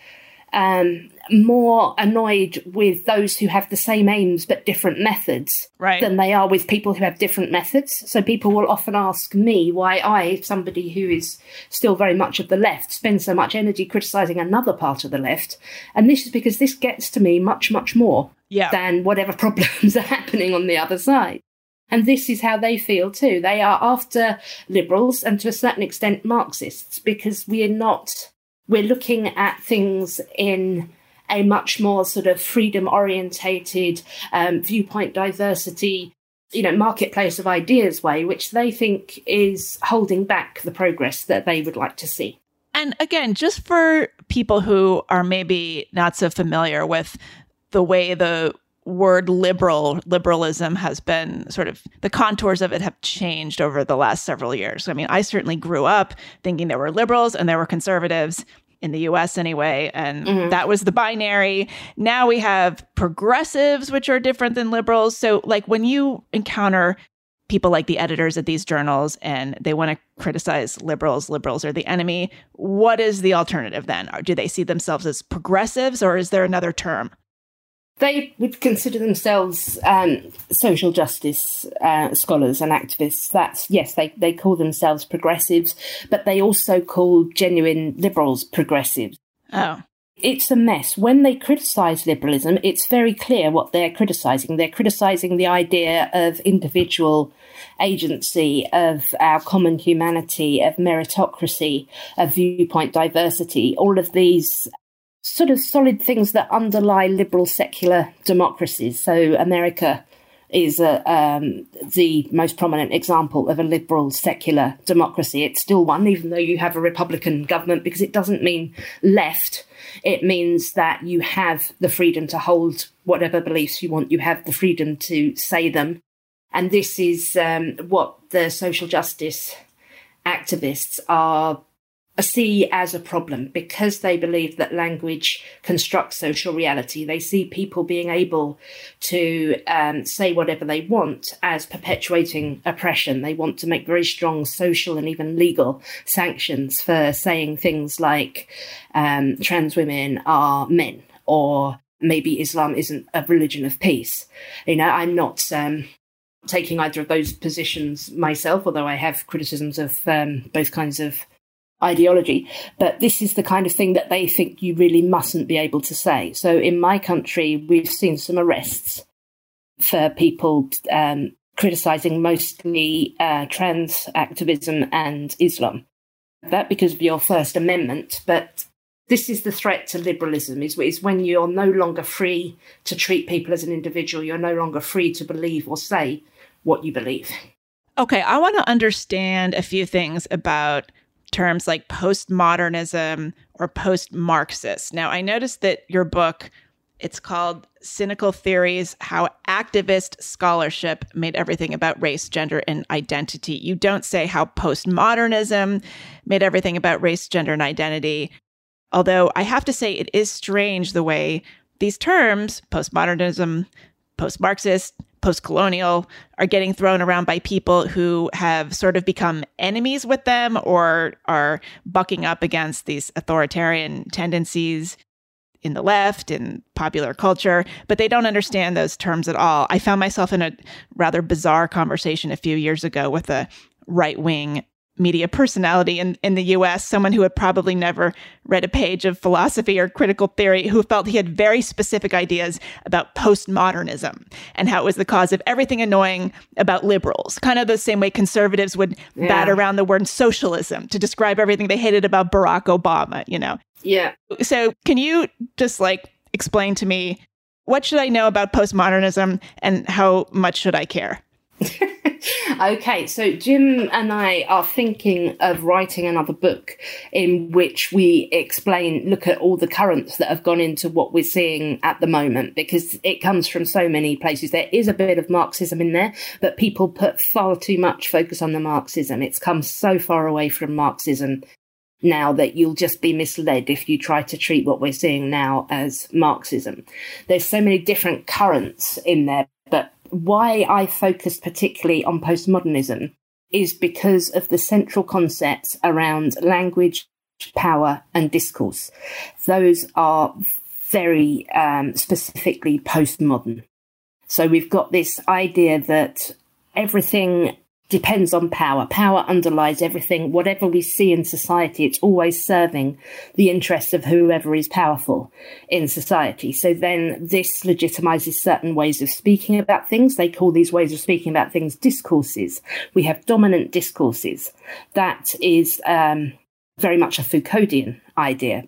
um, more annoyed with those who have the same aims but different methods right. than they are with people who have different methods. So people will often ask me why I, somebody who is still very much of the left, spend so much energy criticizing another part of the left. And this is because this gets to me much, much more yeah. than whatever problems are happening on the other side. And this is how they feel too. They are after liberals and to a certain extent Marxists because we are not, we're looking at things in a much more sort of freedom orientated, um, viewpoint diversity, you know, marketplace of ideas way, which they think is holding back the progress that they would like to see. And again, just for people who are maybe not so familiar with the way the word liberal liberalism has been sort of the contours of it have changed over the last several years. I mean, I certainly grew up thinking there were liberals and there were conservatives in the US anyway. And mm-hmm. that was the binary. Now we have progressives, which are different than liberals. So, like, when you encounter people like the editors of these journals and they want to criticize liberals, liberals are the enemy, what is the alternative then? do they see themselves as progressives or is there another term? They would consider themselves um, social justice uh, scholars and activists. That's yes, they, they call themselves progressives, but they also call genuine liberals progressives. Oh. It's a mess. When they criticize liberalism, it's very clear what they're criticizing. They're criticizing the idea of individual agency, of our common humanity, of meritocracy, of viewpoint diversity. All of these sort of solid things that underlie liberal secular democracies. So America is a, um, the most prominent example of a liberal secular democracy. It's still one, even though you have a Republican government, because it doesn't mean left. It means that you have the freedom to hold whatever beliefs you want. You have the freedom to say them. And this is um, what the social justice activists are see as a problem because they believe that language constructs social reality. They see people being able to um, say whatever they want as perpetuating oppression. They want to make very strong social and even legal sanctions for saying things like um, trans women are men or maybe Islam isn't a religion of peace. You know, I'm not um, taking either of those positions myself, although I have criticisms of um, both kinds of ideology. But this is the kind of thing that they think you really mustn't be able to say. So in my country, we've seen some arrests for people um, criticizing mostly uh, trans activism and Islam. That because of your First Amendment, but this is the threat to liberalism is, is when you're no longer free to treat people as an individual you're no longer free to believe or say what you believe okay i want to understand a few things about terms like postmodernism or post Marxist. Now, I noticed that your book, it's called Cynical Theories How Activist Scholarship Made Everything About Race, Gender, and Identity. You don't say how postmodernism made everything about race, gender, and identity. Although I have to say, it is strange the way these terms, postmodernism, post Marxist, post colonial are getting thrown around by people who have sort of become enemies with them or are bucking up against these authoritarian tendencies in the left in popular culture, but they don't understand those terms at all. I found myself in a rather bizarre conversation a few years ago with a right wing media personality in, in the US, someone who had probably never read a page of philosophy or critical theory, who felt he had very specific ideas about postmodernism and how it was the cause of everything annoying about liberals. Kind of the same way conservatives would yeah. bat around the word socialism to describe everything they hated about Barack Obama, you know? Yeah. So can you just like explain to me what should I know about postmodernism and how much should I care? okay, so Jim and I are thinking of writing another book in which we explain, look at all the currents that have gone into what we're seeing at the moment, because it comes from so many places. There is a bit of Marxism in there, but people put far too much focus on the Marxism. It's come so far away from Marxism now that you'll just be misled if you try to treat what we're seeing now as Marxism. There's so many different currents in there, why I focused particularly on postmodernism is because of the central concepts around language, power, and discourse. Those are very um, specifically postmodern. So we've got this idea that everything depends on power. Power underlies everything. Whatever we see in society, it's always serving the interests of whoever is powerful in society. So then this legitimizes certain ways of speaking about things. They call these ways of speaking about things discourses. We have dominant discourses. That is um, very much a Foucauldian idea.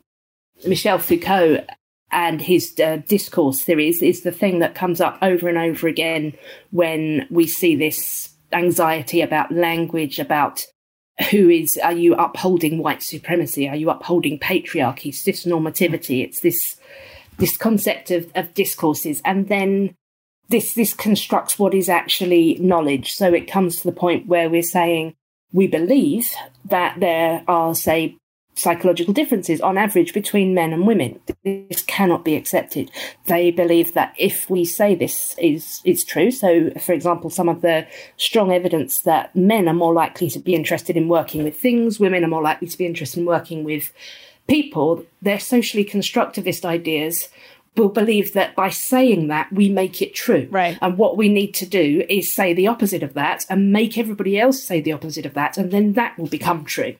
Michel Foucault and his uh, discourse theories is the thing that comes up over and over again when we see this anxiety about language, about who is, are you upholding white supremacy? Are you upholding patriarchy, cisnormativity? It's this, this concept of, of discourses. And then this, this constructs what is actually knowledge. So it comes to the point where we're saying, we believe that there are, say, psychological differences on average between men and women. This cannot be accepted. They believe that if we say this is is true, so for example, some of the strong evidence that men are more likely to be interested in working with things, women are more likely to be interested in working with people, their socially constructivist ideas will believe that by saying that we make it true. Right. And what we need to do is say the opposite of that and make everybody else say the opposite of that, and then that will become true.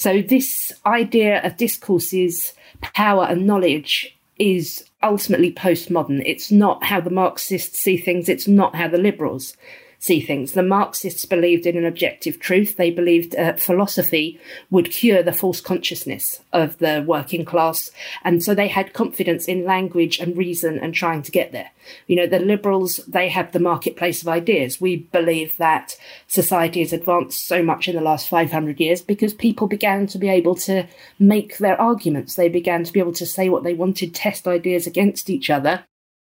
So this idea of discourses, power and knowledge is ultimately postmodern. It's not how the Marxists see things. It's not how the liberals see things. The Marxists believed in an objective truth. They believed uh, philosophy would cure the false consciousness of the working class. And so they had confidence in language and reason and trying to get there. You know, the liberals, they have the marketplace of ideas. We believe that society has advanced so much in the last 500 years because people began to be able to make their arguments. They began to be able to say what they wanted, test ideas against each other.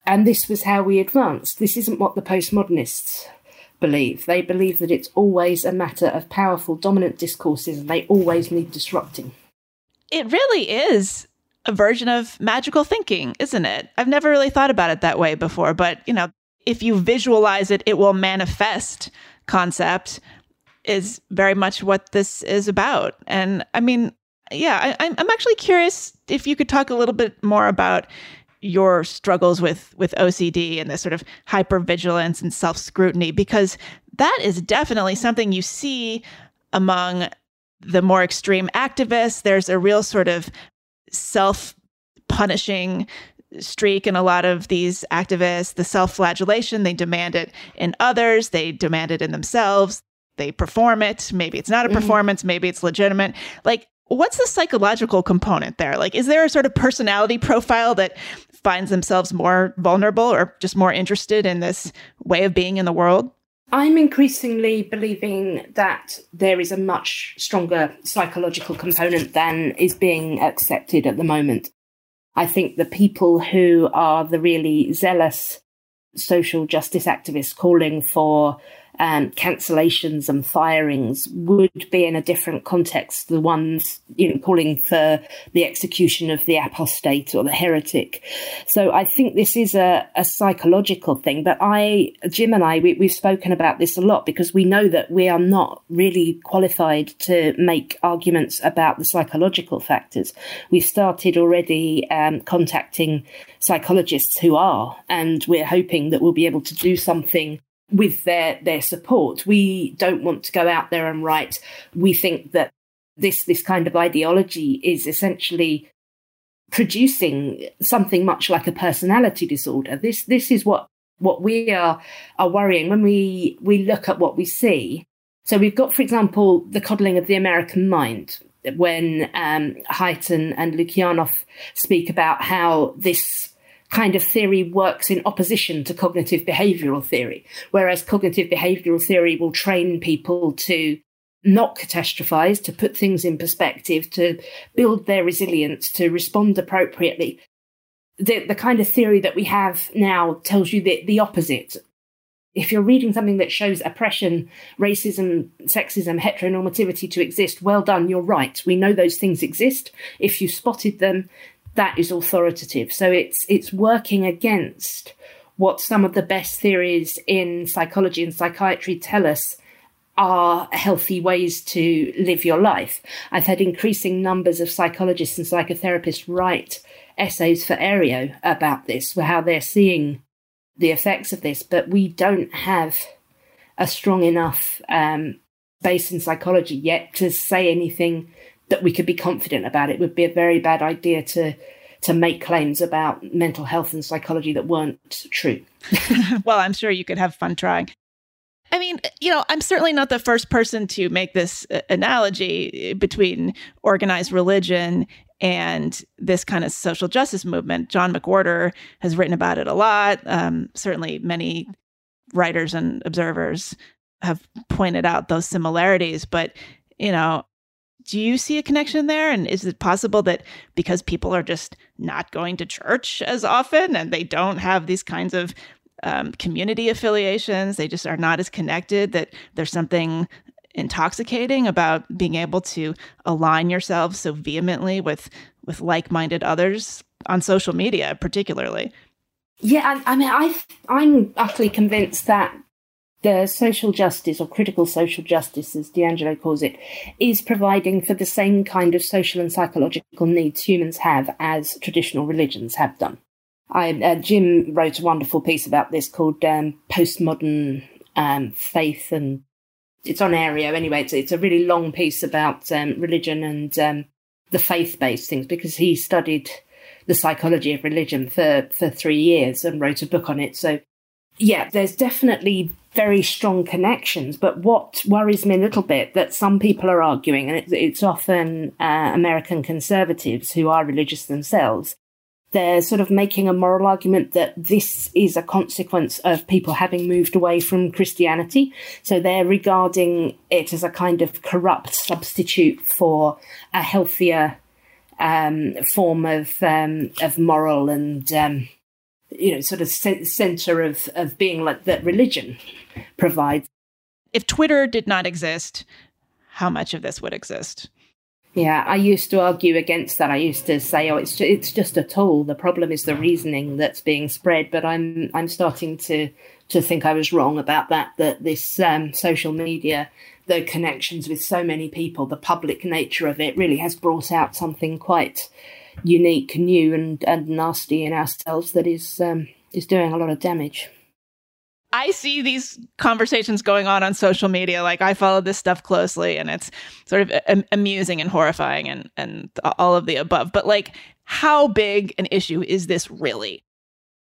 And this was how we advanced. This isn't what the postmodernists believe. They believe that it's always a matter of powerful, dominant discourses and they always need disrupting. It really is a version of magical thinking, isn't it? I've never really thought about it that way before, but you know, if you visualize it, it will manifest concept is very much what this is about. And I mean, yeah, I, I'm actually curious if you could talk a little bit more about your struggles with with OCD and this sort of hypervigilance and self scrutiny because that is definitely something you see among the more extreme activists. There's a real sort of self punishing streak in a lot of these activists. The self flagellation, they demand it in others, they demand it in themselves. They perform it. Maybe it's not a mm-hmm. performance, mm-hmm. maybe it's legitimate. Like, what's the psychological component there? Like, is there a sort of personality profile that finds themselves more vulnerable or just more interested in this way of being in the world? I'm increasingly believing that there is a much stronger psychological component than is being accepted at the moment. I think the people who are the really zealous social justice activists calling for um, cancellations and firings would be in a different context. The ones you know calling for the execution of the apostate or the heretic. So I think this is a, a psychological thing. But I, Jim and I, we, we've spoken about this a lot because we know that we are not really qualified to make arguments about the psychological factors. We've started already um, contacting psychologists who are, and we're hoping that we'll be able to do something with their their support. We don't want to go out there and write. We think that this this kind of ideology is essentially producing something much like a personality disorder. This this is what what we are are worrying when we we look at what we see. So we've got, for example, the coddling of the American mind. When um, Haidt and, Lukianoff speak about how this kind of theory works in opposition to cognitive behavioral theory, whereas cognitive behavioral theory will train people to not catastrophize, to put things in perspective, to build their resilience, to respond appropriately. The, the kind of theory that we have now tells you the, the opposite. If you're reading something that shows oppression, racism, sexism, heteronormativity to exist, well done, you're right. We know those things exist. If you spotted them, that is authoritative. So it's it's working against what some of the best theories in psychology and psychiatry tell us are healthy ways to live your life. I've had increasing numbers of psychologists and psychotherapists write essays for Areo about this, how they're seeing the effects of this, but we don't have a strong enough um, base in psychology yet to say anything that we could be confident about. It would be a very bad idea to to make claims about mental health and psychology that weren't true. well, I'm sure you could have fun trying. I mean, you know, I'm certainly not the first person to make this uh, analogy between organized religion and this kind of social justice movement. John McWhorter has written about it a lot. Um, certainly, many writers and observers have pointed out those similarities. But, you know, do you see a connection there? And is it possible that because people are just not going to church as often and they don't have these kinds of um, community affiliations, they just are not as connected, that there's something intoxicating about being able to align yourself so vehemently with with like-minded others on social media particularly yeah i, I mean i i'm utterly convinced that the social justice or critical social justice, as DiAngelo calls it, is providing for the same kind of social and psychological needs humans have as traditional religions have done. I, uh, Jim wrote a wonderful piece about this called um, Postmodern um, Faith, and it's on Areo anyway. It's, it's a really long piece about um, religion and um, the faith based things because he studied the psychology of religion for, for three years and wrote a book on it. So, yeah, there's definitely very strong connections. But what worries me a little bit that some people are arguing, and it's often uh, American conservatives who are religious themselves, they're sort of making a moral argument that this is a consequence of people having moved away from Christianity. So they're regarding it as a kind of corrupt substitute for a healthier um, form of um, of moral and um, you know sort of center of of being like that religion provides. If Twitter did not exist, how much of this would exist? Yeah, I used to argue against that. I used to say, "Oh, it's it's just a tool. The problem is the reasoning that's being spread." But I'm I'm starting to to think I was wrong about that. That this um, social media, the connections with so many people, the public nature of it, really has brought out something quite unique, new, and and nasty in ourselves that is um, is doing a lot of damage. I see these conversations going on on social media. Like I follow this stuff closely, and it's sort of a- amusing and horrifying, and and all of the above. But like, how big an issue is this really?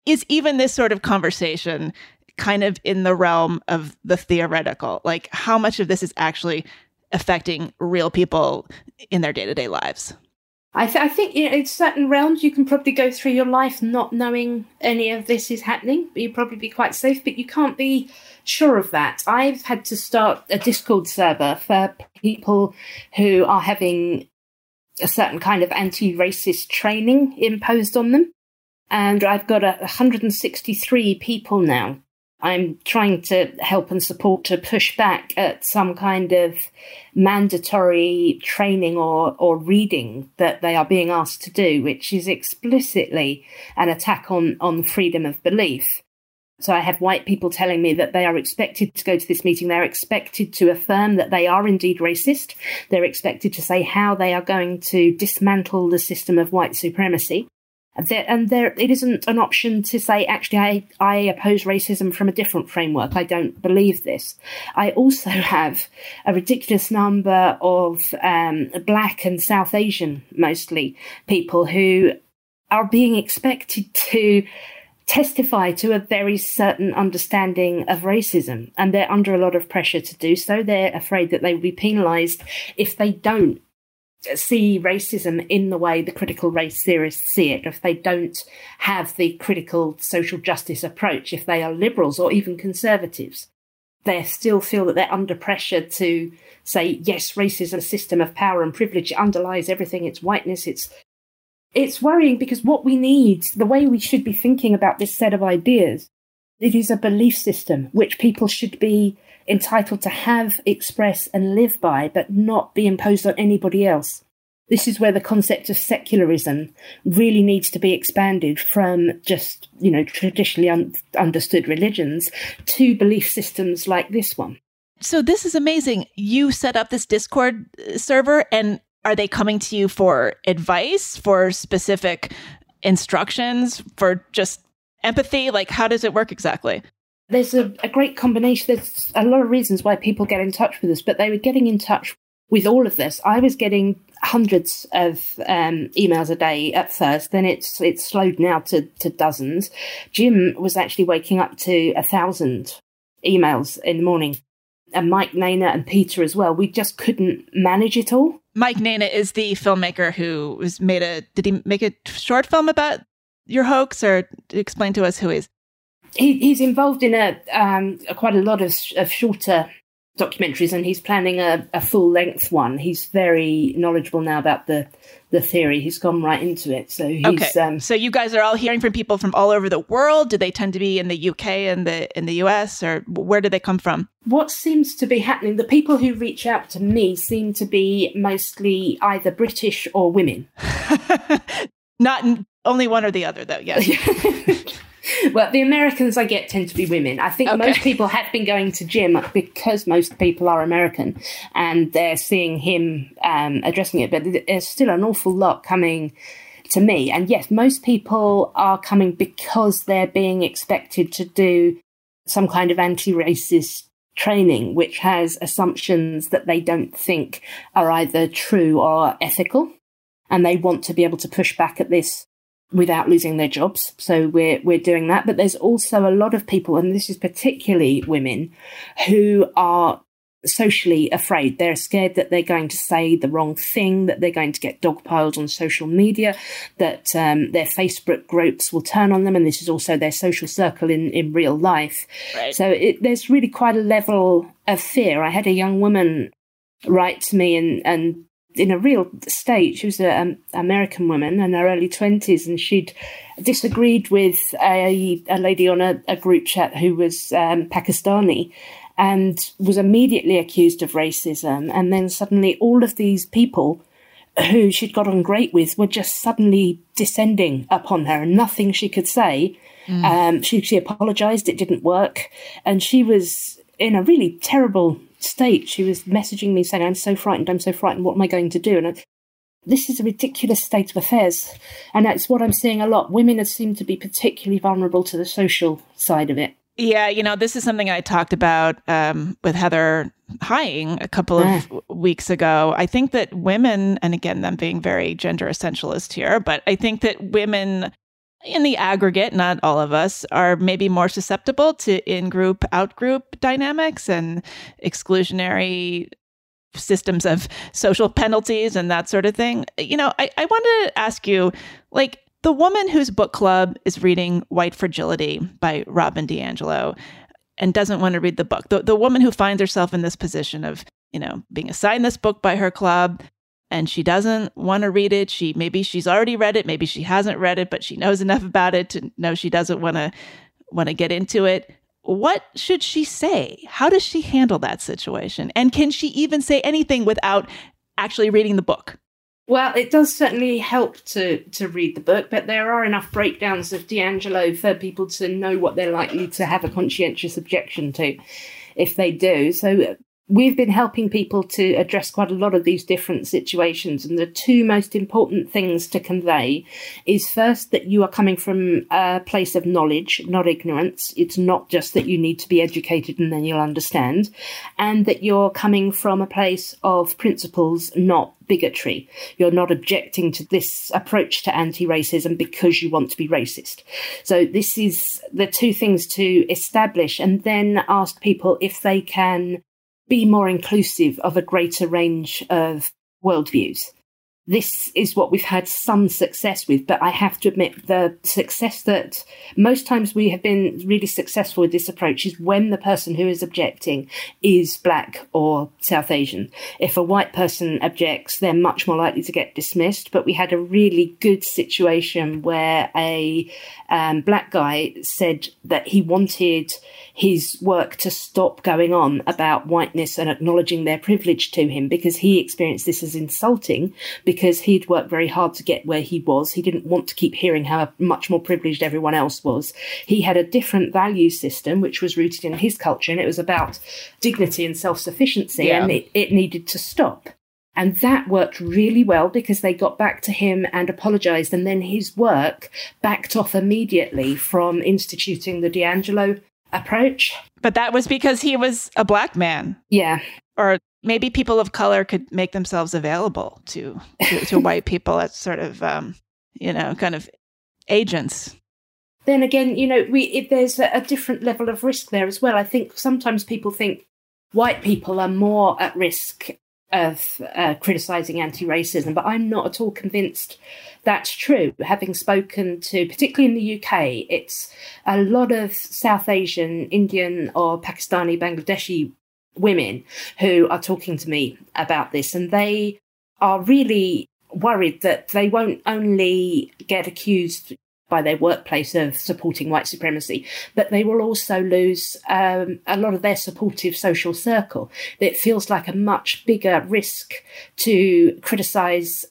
Is even this sort of conversation kind of in the realm of the theoretical? Like, how much of this is actually affecting real people in their day to day lives? I, th- I think you know, in certain realms you can probably go through your life not knowing any of this is happening. You'd probably be quite safe, but you can't be sure of that. I've had to start a Discord server for people who are having a certain kind of anti-racist training imposed on them, and I've got a 163 people now I'm trying to help and support to push back at some kind of mandatory training or, or reading that they are being asked to do, which is explicitly an attack on, on freedom of belief. So I have white people telling me that they are expected to go to this meeting. They're expected to affirm that they are indeed racist. They're expected to say how they are going to dismantle the system of white supremacy. And there, it isn't an option to say, actually, I, I oppose racism from a different framework. I don't believe this. I also have a ridiculous number of um, Black and South Asian, mostly, people who are being expected to testify to a very certain understanding of racism. And they're under a lot of pressure to do so. They're afraid that they will be penalized if they don't see racism in the way the critical race theorists see it, if they don't have the critical social justice approach, if they are liberals or even conservatives, they still feel that they're under pressure to say, yes, racism, is a system of power and privilege. Underlies everything. It's whiteness. It's, it's worrying because what we need, the way we should be thinking about this set of ideas, it is a belief system which people should be entitled to have, express, and live by, but not be imposed on anybody else. This is where the concept of secularism really needs to be expanded from just, you know, traditionally un- understood religions to belief systems like this one. So this is amazing. You set up this Discord uh, server and are they coming to you for advice, for specific instructions, for just empathy? Like how does it work exactly? There's a, a great combination. There's a lot of reasons why people get in touch with us, but they were getting in touch with all of this. I was getting hundreds of um, emails a day at first. Then it's it's slowed now to, to dozens. Jim was actually waking up to a thousand emails in the morning, and Mike Nayna and Peter as well. We just couldn't manage it all. Mike Nayna is the filmmaker who was made a. Did he make a short film about your hoax, or explain to us who he is? He, he's involved in a, um, a, quite a lot of, of shorter documentaries, and he's planning a, a full length one. He's very knowledgeable now about the the theory. He's gone right into it. So he's, okay. Um, so you guys are all hearing from people from all over the world. Do they tend to be in the UK and the in the US, or where do they come from? What seems to be happening? The people who reach out to me seem to be mostly either British or women. Not only one or the other, though. Yes. well, the Americans I get tend to be women. I think okay. most people have been going to Jim because most people are American and they're seeing him um, addressing it. But there's still an awful lot coming to me. And yes, most people are coming because they're being expected to do some kind of anti racist training, which has assumptions that they don't think are either true or ethical. And they want to be able to push back at this without losing their jobs. So we're we're doing that. But there's also a lot of people, and this is particularly women, who are socially afraid. They're scared that they're going to say the wrong thing, that they're going to get dogpiled on social media, that um, their Facebook groups will turn on them, and this is also their social circle in, in real life. Right. So it, there's really quite a level of fear. I had a young woman write to me and, and in a real state. She was an um, American woman in her early 20s, and she'd disagreed with a, a lady on a, a group chat who was um, Pakistani and was immediately accused of racism. And then suddenly, all of these people who she'd got on great with were just suddenly descending upon her, and nothing she could say. Mm. Um, she, she apologized, it didn't work. And she was in a really terrible state. She was messaging me saying, I'm so frightened, I'm so frightened, what am I going to do? And I, this is a ridiculous state of affairs. And that's what I'm seeing a lot. Women seem to be particularly vulnerable to the social side of it. Yeah, you know, this is something I talked about um, with Heather Heying a couple of yeah. weeks ago. I think that women, and again, I'm being very gender essentialist here, but I think that women in the aggregate, not all of us, are maybe more susceptible to in group, out group dynamics and exclusionary systems of social penalties and that sort of thing. You know, I, I wanted to ask you like, the woman whose book club is reading White Fragility by Robin DiAngelo and doesn't want to read the book, the, the woman who finds herself in this position of, you know, being assigned this book by her club, and she doesn't want to read it. She maybe she's already read it, maybe she hasn't read it, but she knows enough about it to know she doesn't want to want to get into it. What should she say? How does she handle that situation? And can she even say anything without actually reading the book? Well, it does certainly help to to read the book, but there are enough breakdowns of DiAngelo for people to know what they're likely to have a conscientious objection to if they do. So we've been helping people to address quite a lot of these different situations. And the two most important things to convey is first that you are coming from a place of knowledge, not ignorance. It's not just that you need to be educated and then you'll understand. And that you're coming from a place of principles, not bigotry. You're not objecting to this approach to anti racism because you want to be racist. So, this is the two things to establish and then ask people if they can be more inclusive of a greater range of worldviews this is what we've had some success with. But I have to admit, the success that most times we have been really successful with this approach is when the person who is objecting is black or South Asian. If a white person objects, they're much more likely to get dismissed. But we had a really good situation where a um, black guy said that he wanted his work to stop going on about whiteness and acknowledging their privilege to him because he experienced this as insulting because he'd worked very hard to get where he was. He didn't want to keep hearing how much more privileged everyone else was. He had a different value system, which was rooted in his culture, and it was about dignity and self sufficiency, yeah. and it, it needed to stop. And that worked really well because they got back to him and apologized. And then his work backed off immediately from instituting the DiAngelo approach. But that was because he was a black man. Yeah. Or maybe people of color could make themselves available to to, to white people as sort of um, you know kind of agents. Then again you know we if there's a, a different level of risk there as well. I think sometimes people think white people are more at risk of uh, criticizing anti-racism but i'm not at all convinced that's true. Having spoken to particularly in the uk it's a lot of south asian indian or pakistani bangladeshi women who are talking to me about this, and they are really worried that they won't only get accused by their workplace of supporting white supremacy, but they will also lose um, a lot of their supportive social circle. It feels like a much bigger risk to criticise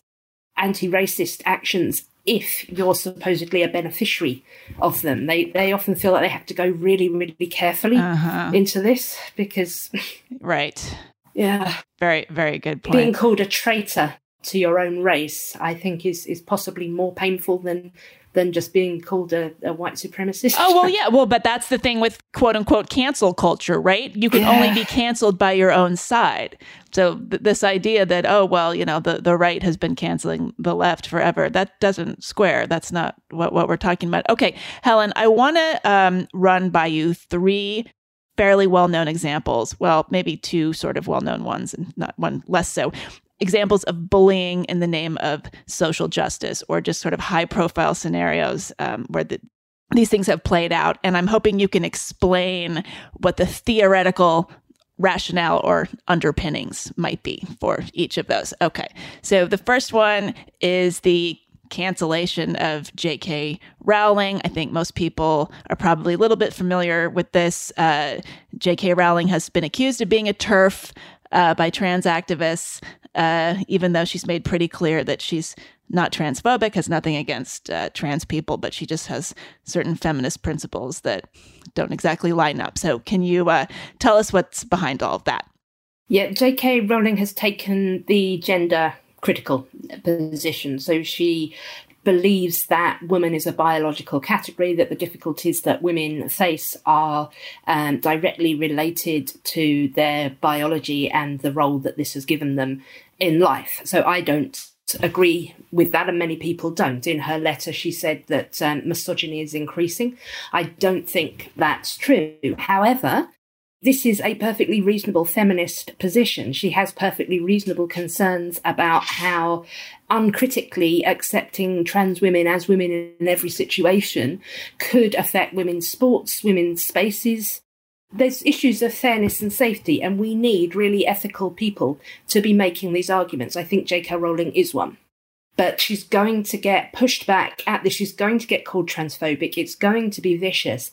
anti racist actions if you're supposedly a beneficiary of them. They they often feel like they have to go really really carefully uh-huh. into this because right. Yeah. Very very good point. Being called a traitor to your own race, I think is is possibly more painful than than just being called a, a white supremacist. Oh, well, yeah. Well, but that's the thing with quote unquote cancel culture, right? You can yeah. only be canceled by your own side. So th- this idea that, oh, well, you know, the, the right has been canceling the left forever, that doesn't square. That's not what, what we're talking about. Okay, Helen, I want to um, run by you three fairly well known examples. Well, maybe two sort of well known ones and not one less so examples of bullying in the name of social justice or just sort of high profile scenarios um, where the, these things have played out. And I'm hoping you can explain what the theoretical rationale or underpinnings might be for each of those. Okay. So the first one is the cancellation of J.K. Rowling. I think most people are probably a little bit familiar with this. Uh, J.K. Rowling has been accused of being a TERF. uh, by trans activists uh, even though she's made pretty clear that she's not transphobic, has nothing against uh, trans people, but she just has certain feminist principles that don't exactly line up. So, can you uh, tell us what's behind all of that? Yeah, J.K. Rowling has taken the gender critical position. So she believes that woman is a biological category, that the difficulties that women face are um, directly related to their biology and the role that this has given them in life. So I don't agree with that, and many people don't. In her letter, she said that um, misogyny is increasing. I don't think that's true. However, this is a perfectly reasonable feminist position. She has perfectly reasonable concerns about how uncritically accepting trans women as women in every situation could affect women's sports, women's spaces. There's issues of fairness and safety, and we need really ethical people to be making these arguments. I think J.K. Rowling is one but she's going to get pushed back at this. She's going to get called transphobic. It's going to be vicious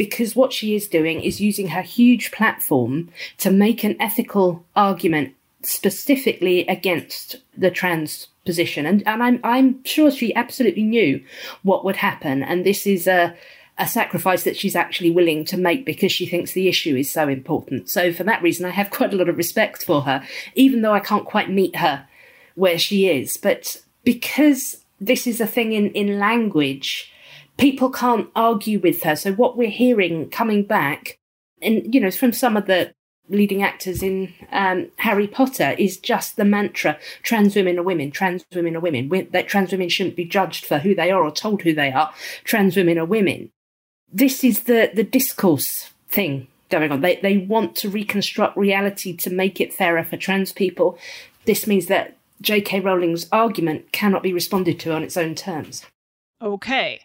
because what she is doing is using her huge platform to make an ethical argument specifically against the trans position. And, and I'm, I'm sure she absolutely knew what would happen. And this is a, a sacrifice that she's actually willing to make because she thinks the issue is so important. So for that reason, I have quite a lot of respect for her, even though I can't quite meet her where she is. But because this is a thing in, in language, people can't argue with her. So what we're hearing coming back, and you know, from some of the leading actors in um, Harry Potter is just the mantra: trans women are women, trans women are women. We, that trans women shouldn't be judged for who they are or told who they are. Trans women are women. This is the the discourse thing going on. They they want to reconstruct reality to make it fairer for trans people. This means that J.K. Rowling's argument cannot be responded to on its own terms. Okay.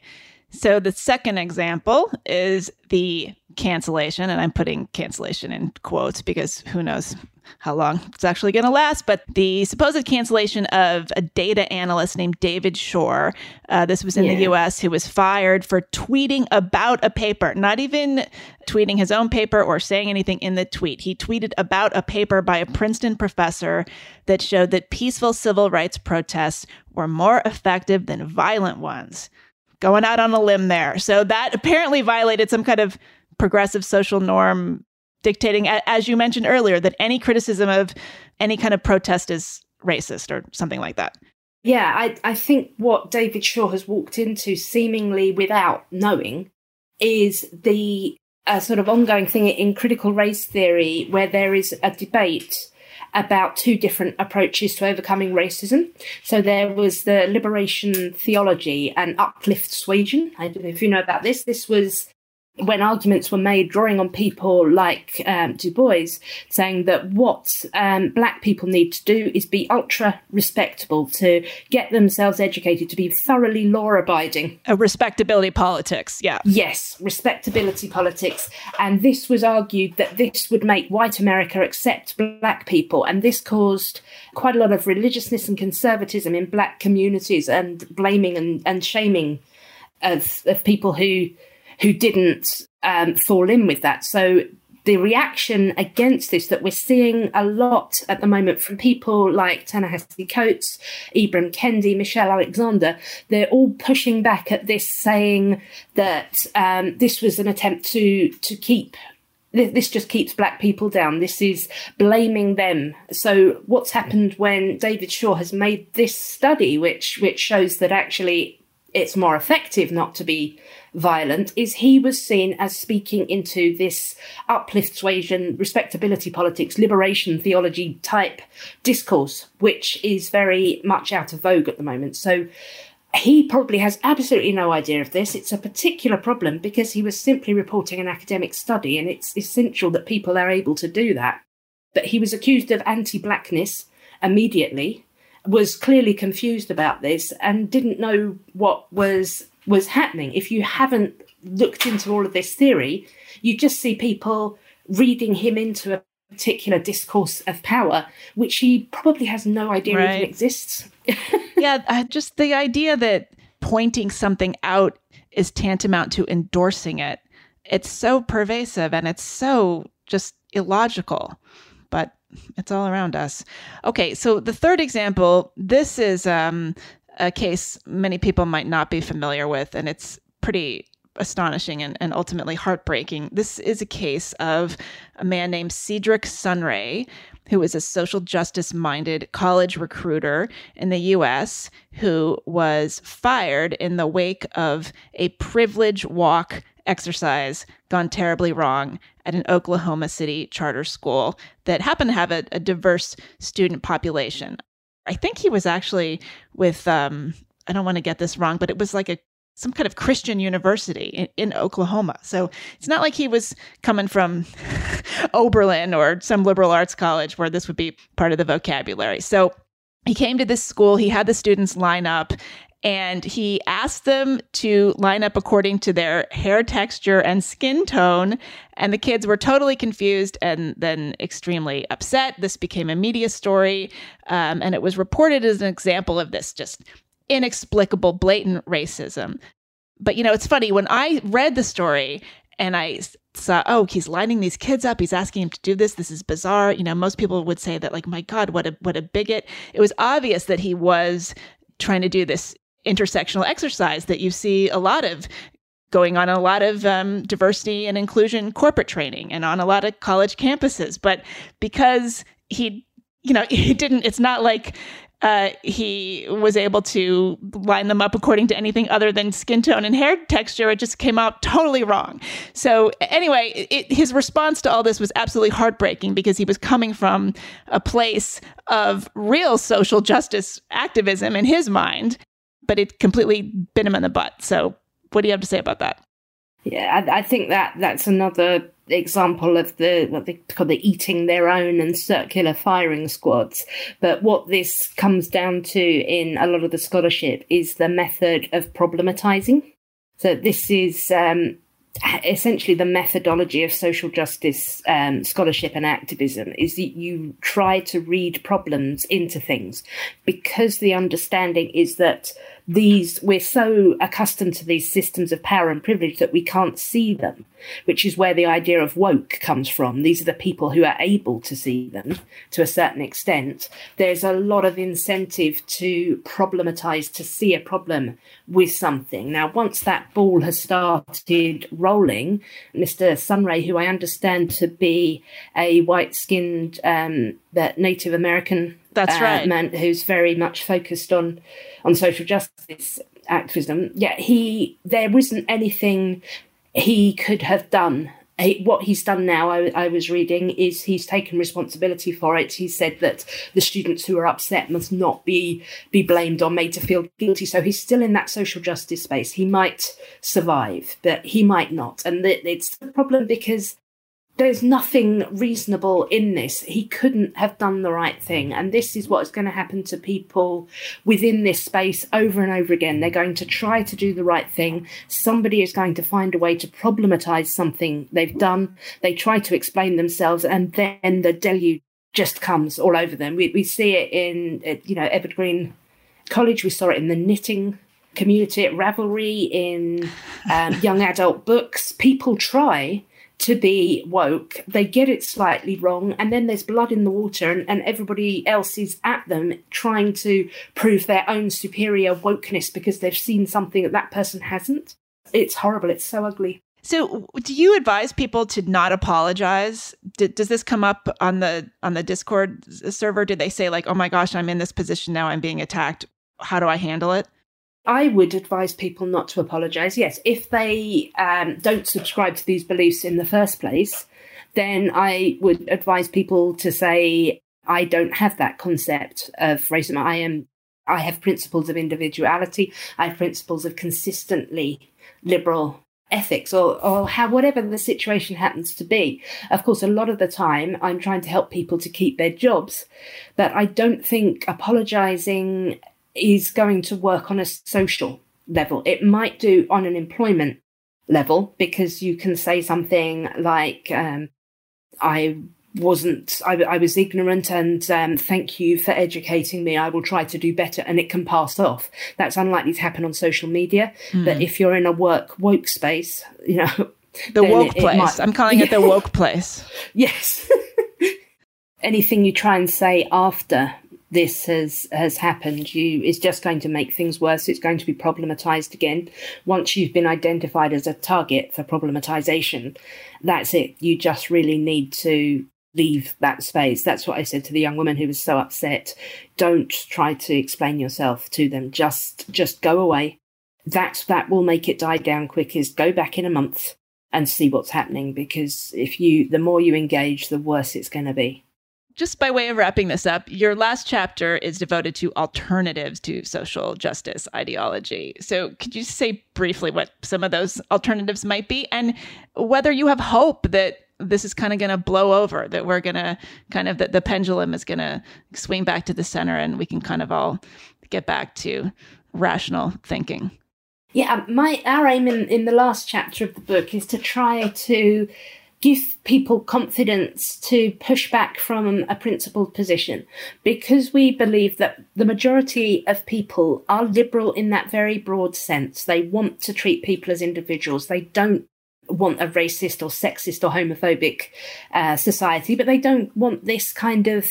So the second example is the cancellation, and I'm putting cancellation in quotes because who knows how long it's actually going to last. But the supposed cancellation of a data analyst named David Shor, uh, this was in yeah. the US, who was fired for tweeting about a paper, not even tweeting his own paper or saying anything in the tweet. He tweeted about a paper by a Princeton professor that showed that peaceful civil rights protests were more effective than violent ones going out on a limb there. So that apparently violated some kind of progressive social norm dictating, as you mentioned earlier, that any criticism of any kind of protest is racist or something like that. Yeah, I, I think what David Shor has walked into seemingly without knowing is the uh, sort of ongoing thing in critical race theory where there is a debate about two different approaches to overcoming racism. So there was the liberation theology and uplift suasion. I don't know if you know about this. This was when arguments were made drawing on people like um, Du Bois, saying that what um, black people need to do is be ultra respectable, to get themselves educated, to be thoroughly law abiding. A respectability politics, yeah. Yes, respectability politics. And this was argued that this would make white America accept black people. And this caused quite a lot of religiousness and conservatism in black communities and blaming and, and shaming of, of people who who didn't um, fall in with that. So the reaction against this that we're seeing a lot at the moment from people like Ta-Nehisi Coates, Ibram Kendi, Michelle Alexander, they're all pushing back at this, saying that um, this was an attempt to to keep this just keeps black people down. This is blaming them. So what's happened when David Shor has made this study, which which shows that actually it's more effective not to be violent is he was seen as speaking into this uplift suasion, respectability politics, liberation theology type discourse, which is very much out of vogue at the moment. So he probably has absolutely no idea of this. It's a particular problem because he was simply reporting an academic study, and it's essential that people are able to do that. But he was accused of anti blackness immediately, was clearly confused about this, and didn't know what was was happening. If you haven't looked into all of this theory, you just see people reading him into a particular discourse of power, which he probably has no idea right. even exists. yeah, uh, just the idea that pointing something out is tantamount to endorsing it. It's so pervasive and it's so just illogical, but it's all around us. Okay, so the third example this is um, a case many people might not be familiar with, and it's pretty astonishing and, and ultimately heartbreaking. This is a case of a man named Cedric Sunray, who is a social justice minded college recruiter in the US who was fired in the wake of a privilege walk exercise gone terribly wrong at an Oklahoma City charter school that happened to have a, a diverse student population. I think he was actually with um, I don't want to get this wrong, but it was like a some kind of Christian university in, in Oklahoma. So it's not like he was coming from Oberlin or some liberal arts college where this would be part of the vocabulary. So he came to this school, he had the students line up, and he asked them to line up according to their hair texture and skin tone. And the kids were totally confused and then extremely upset. This became a media story, um, and it was reported as an example of this just inexplicable, blatant racism. But you know, it's funny when I read the story and I saw, oh, he's lining these kids up. He's asking him to do this. This is bizarre. You know, most people would say that, like, my God, what a what a bigot. It was obvious that he was trying to do this intersectional exercise that you see a lot of going on a lot of um, diversity and inclusion corporate training and on a lot of college campuses. But because he, you know, he didn't, it's not like uh, he was able to line them up according to anything other than skin tone and hair texture. It just came out totally wrong. So, anyway, it, his response to all this was absolutely heartbreaking because he was coming from a place of real social justice activism in his mind, but it completely bit him in the butt. So, what do you have to say about that? Yeah, I, I think that that's another example of the what they call the eating their own and circular firing squads. But what this comes down to in a lot of the scholarship is the method of problematizing. So this is um, essentially the methodology of social justice um, scholarship and activism is that you try to read problems into things because the understanding is that these we're so accustomed to these systems of power and privilege that we can't see them which is where the idea of woke comes from. These are the people who are able to see them to a certain extent. There's a lot of incentive to problematize to see a problem with something. Now once that ball has started rolling mr sunray who i understand to be a white skinned um, native american that's uh, right. man who's very much focused on on social justice activism. Yeah, he there wasn't anything he could have done. What he's done now, I, I, was reading, is he's taken responsibility for it. He said that the students who are upset must not be be blamed or made to feel guilty. So he's still in that social justice space. He might survive, but he might not, and it's a problem because there's nothing reasonable in this. He couldn't have done the right thing. And this is what's going to happen to people within this space over and over again. They're going to try to do the right thing. Somebody is going to find a way to problematize something they've done. They try to explain themselves, and then the deluge just comes all over them. We, we see it in, you know, Evergreen College. We saw it in the knitting community at Ravelry, in um, young adult books. People try to be woke. They get it slightly wrong, and then there's blood in the water, and, and everybody else is at them trying to prove their own superior wokeness because they've seen something that that person hasn't. It's horrible. It's so ugly. So, do you advise people to not apologize? D- does this come up on the on the Discord server? Did they say like, "Oh my gosh, I'm in this position now. I'm being attacked. How do I handle it?" I would advise people not to apologize. Yes, if they um, don't subscribe to these beliefs in the first place, then I would advise people to say, I don't have that concept of racism. I am, I have principles of individuality. I have principles of consistently liberal ethics or, or how whatever the situation happens to be. Of course, a lot of the time I'm trying to help people to keep their jobs, but I don't think apologizing is going to work on a social level. It might do on an employment level because you can say something like, um, I wasn't, I, I, was ignorant and um, thank you for educating me. I will try to do better. And it can pass off. That's unlikely to happen on social media. Mm. But if you're in a work woke space, you know, the woke it, place. It might, I'm calling it the woke place. yes. Anything you try and say after this has has happened. You is just going to make things worse. It's going to be problematized again. Once you've been identified as a target for problematization that's it. You just really need to leave that space. That's what i said to the young woman who was so upset. Don't try to explain yourself to them. Just just go away. That that will make it die down quick is go back in a month and see what's happening because if you the more you engage the worse it's going to be just by way of wrapping this up, your last chapter is devoted to alternatives to social justice ideology. So, could you say briefly what some of those alternatives might be and whether you have hope that this is kind of going to blow over, that we're going to kind of, that the pendulum is going to swing back to the center and we can kind of all get back to rational thinking? Yeah, my our aim in, in the last chapter of the book is to try to give people confidence to push back from a principled position because we believe that the majority of people are liberal in that very broad sense. They want to treat people as individuals. They don't want a racist or sexist or homophobic uh, society, but they don't want this kind of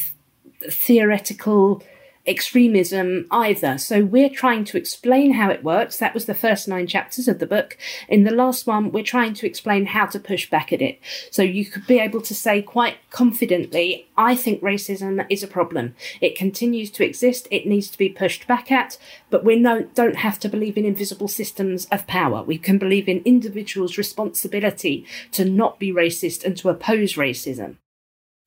theoretical extremism either. So we're trying to explain how it works. That was the first nine chapters of the book. In the last one, we're trying to explain how to push back at it. So you could be able to say quite confidently, I think racism is a problem. It continues to exist. It needs to be pushed back at, but we no, don't have to believe in invisible systems of power. We can believe in individuals' responsibility to not be racist and to oppose racism.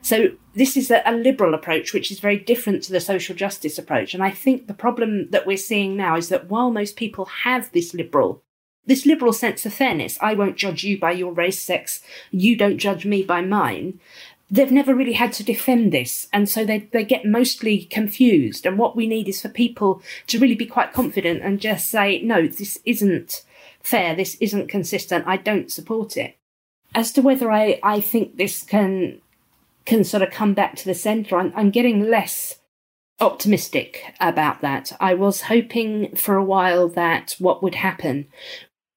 So this is a, a, liberal approach, which is very different to the social justice approach. And I think the problem that we're seeing now is that while most people have this liberal, this liberal sense of fairness, I won't judge you by your race, sex, you don't judge me by mine. They've never really had to defend this. And so they, they get mostly confused. And what we need is for people to really be quite confident and just say, no, this isn't fair. This isn't consistent. I don't support it. As to whether I, I think this can can sort of come back to the centre. I'm, I'm getting less optimistic about that. I was hoping for a while that what would happen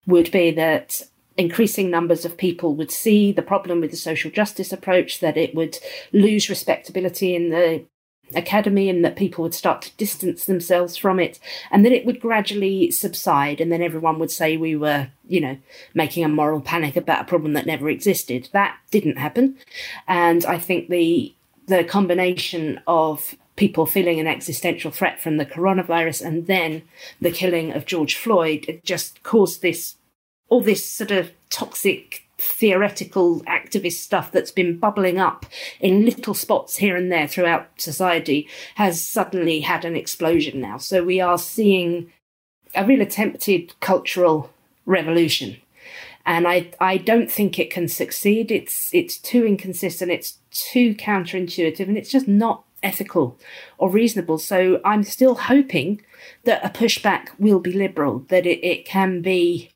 would be that increasing numbers of people would see the problem with the social justice approach, that it would lose respectability in the academy and that people would start to distance themselves from it and then it would gradually subside and then everyone would say we were you know making a moral panic about a problem that never existed. That didn't happen. And i think the the combination of people feeling an existential threat from the coronavirus and then the killing of george floyd just caused this all this sort of toxic theoretical activist stuff that's been bubbling up in little spots here and there throughout society has suddenly had an explosion now. So we are seeing a real attempted cultural revolution. And I, I don't think it can succeed. It's, it's too inconsistent. It's too counterintuitive and it's just not ethical or reasonable. So I'm still hoping that a pushback will be liberal, that it, it can be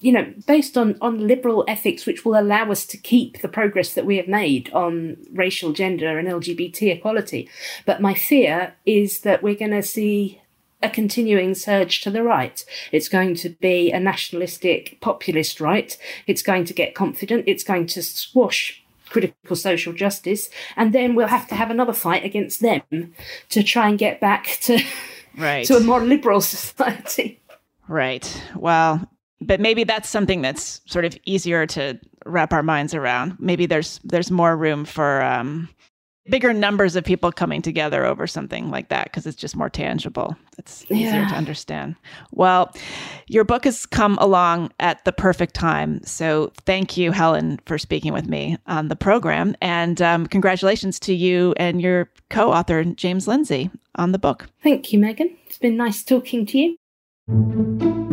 you know, based on, on liberal ethics, which will allow us to keep the progress that we have made on racial, gender, and LGBT equality. But my fear is that we're going to see a continuing surge to the right. It's going to be a nationalistic, populist right. It's going to get confident. It's going to squash critical social justice. And then we'll have to have another fight against them to try and get back to, right. to a more liberal society. Right. Well, but maybe that's something that's sort of easier to wrap our minds around. Maybe there's there's more room for um, bigger numbers of people coming together over something like that because it's just more tangible. It's easier yeah. to understand. Well, your book has come along at the perfect time. So thank you, Helen, for speaking with me on the program. And um, congratulations to you and your co author, James Lindsay, on the book. Thank you, Meghan. It's been nice talking to you.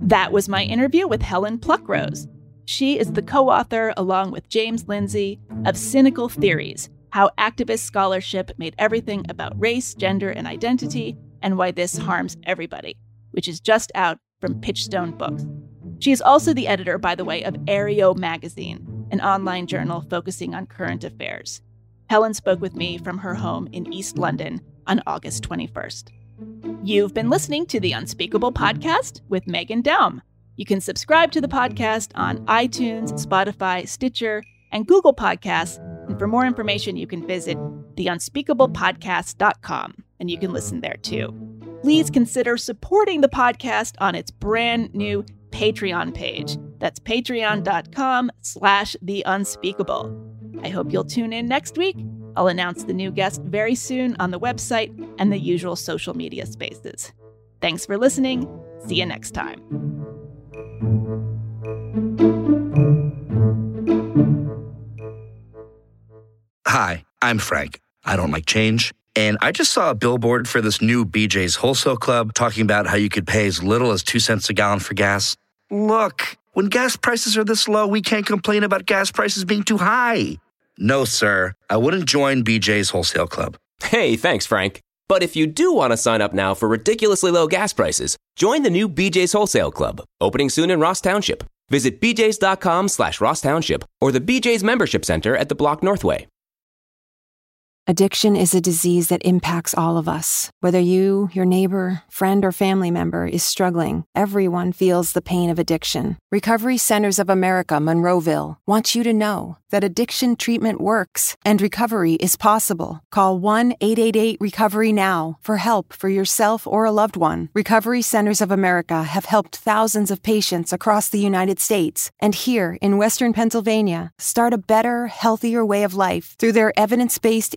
That was my interview with Helen Pluckrose. She is the co author, along with James Lindsay, of Cynical Theories How Activist Scholarship Made Everything About Race, Gender, and Identity, and Why This Harms Everybody, which is just out from Pitchstone Books. She is also the editor, by the way, of Areo Magazine, an online journal focusing on current affairs. Helen spoke with me from her home in East London on August 21st. You've been listening to the Unspeakable Podcast with Meghan Daum. You can subscribe to the podcast on iTunes, Spotify, Stitcher, and Google Podcasts. And for more information, you can visit theunspeakablepodcast.com and you can listen there too. Please consider supporting the podcast on its brand new Patreon page. That's patreon.com slash the unspeakable. I hope you'll tune in next week. I'll announce the new guest very soon on the website and the usual social media spaces. Thanks for listening. See you next time. Hi, I'm Frank. I don't like change. And I just saw a billboard for this new BJ's Wholesale Club talking about how you could pay as little as two cents a gallon for gas. Look, when gas prices are this low, we can't complain about gas prices being too high. No, sir, I wouldn't join BJ's Wholesale Club. Hey, thanks, Frank. But if you do want to sign up now for ridiculously low gas prices, join the new BJ's Wholesale Club, opening soon in Ross Township. Visit bjs.com slash Ross Township or the BJ's Membership Center at the Block Northway. Addiction is a disease that impacts all of us. Whether you, your neighbor, friend, or family member is struggling, everyone feels the pain of addiction. Recovery Centers of America, Monroeville, wants you to know that addiction treatment works and recovery is possible. Call 1 888 Recovery now for help for yourself or a loved one. Recovery Centers of America have helped thousands of patients across the United States and here in Western Pennsylvania start a better, healthier way of life through their evidence based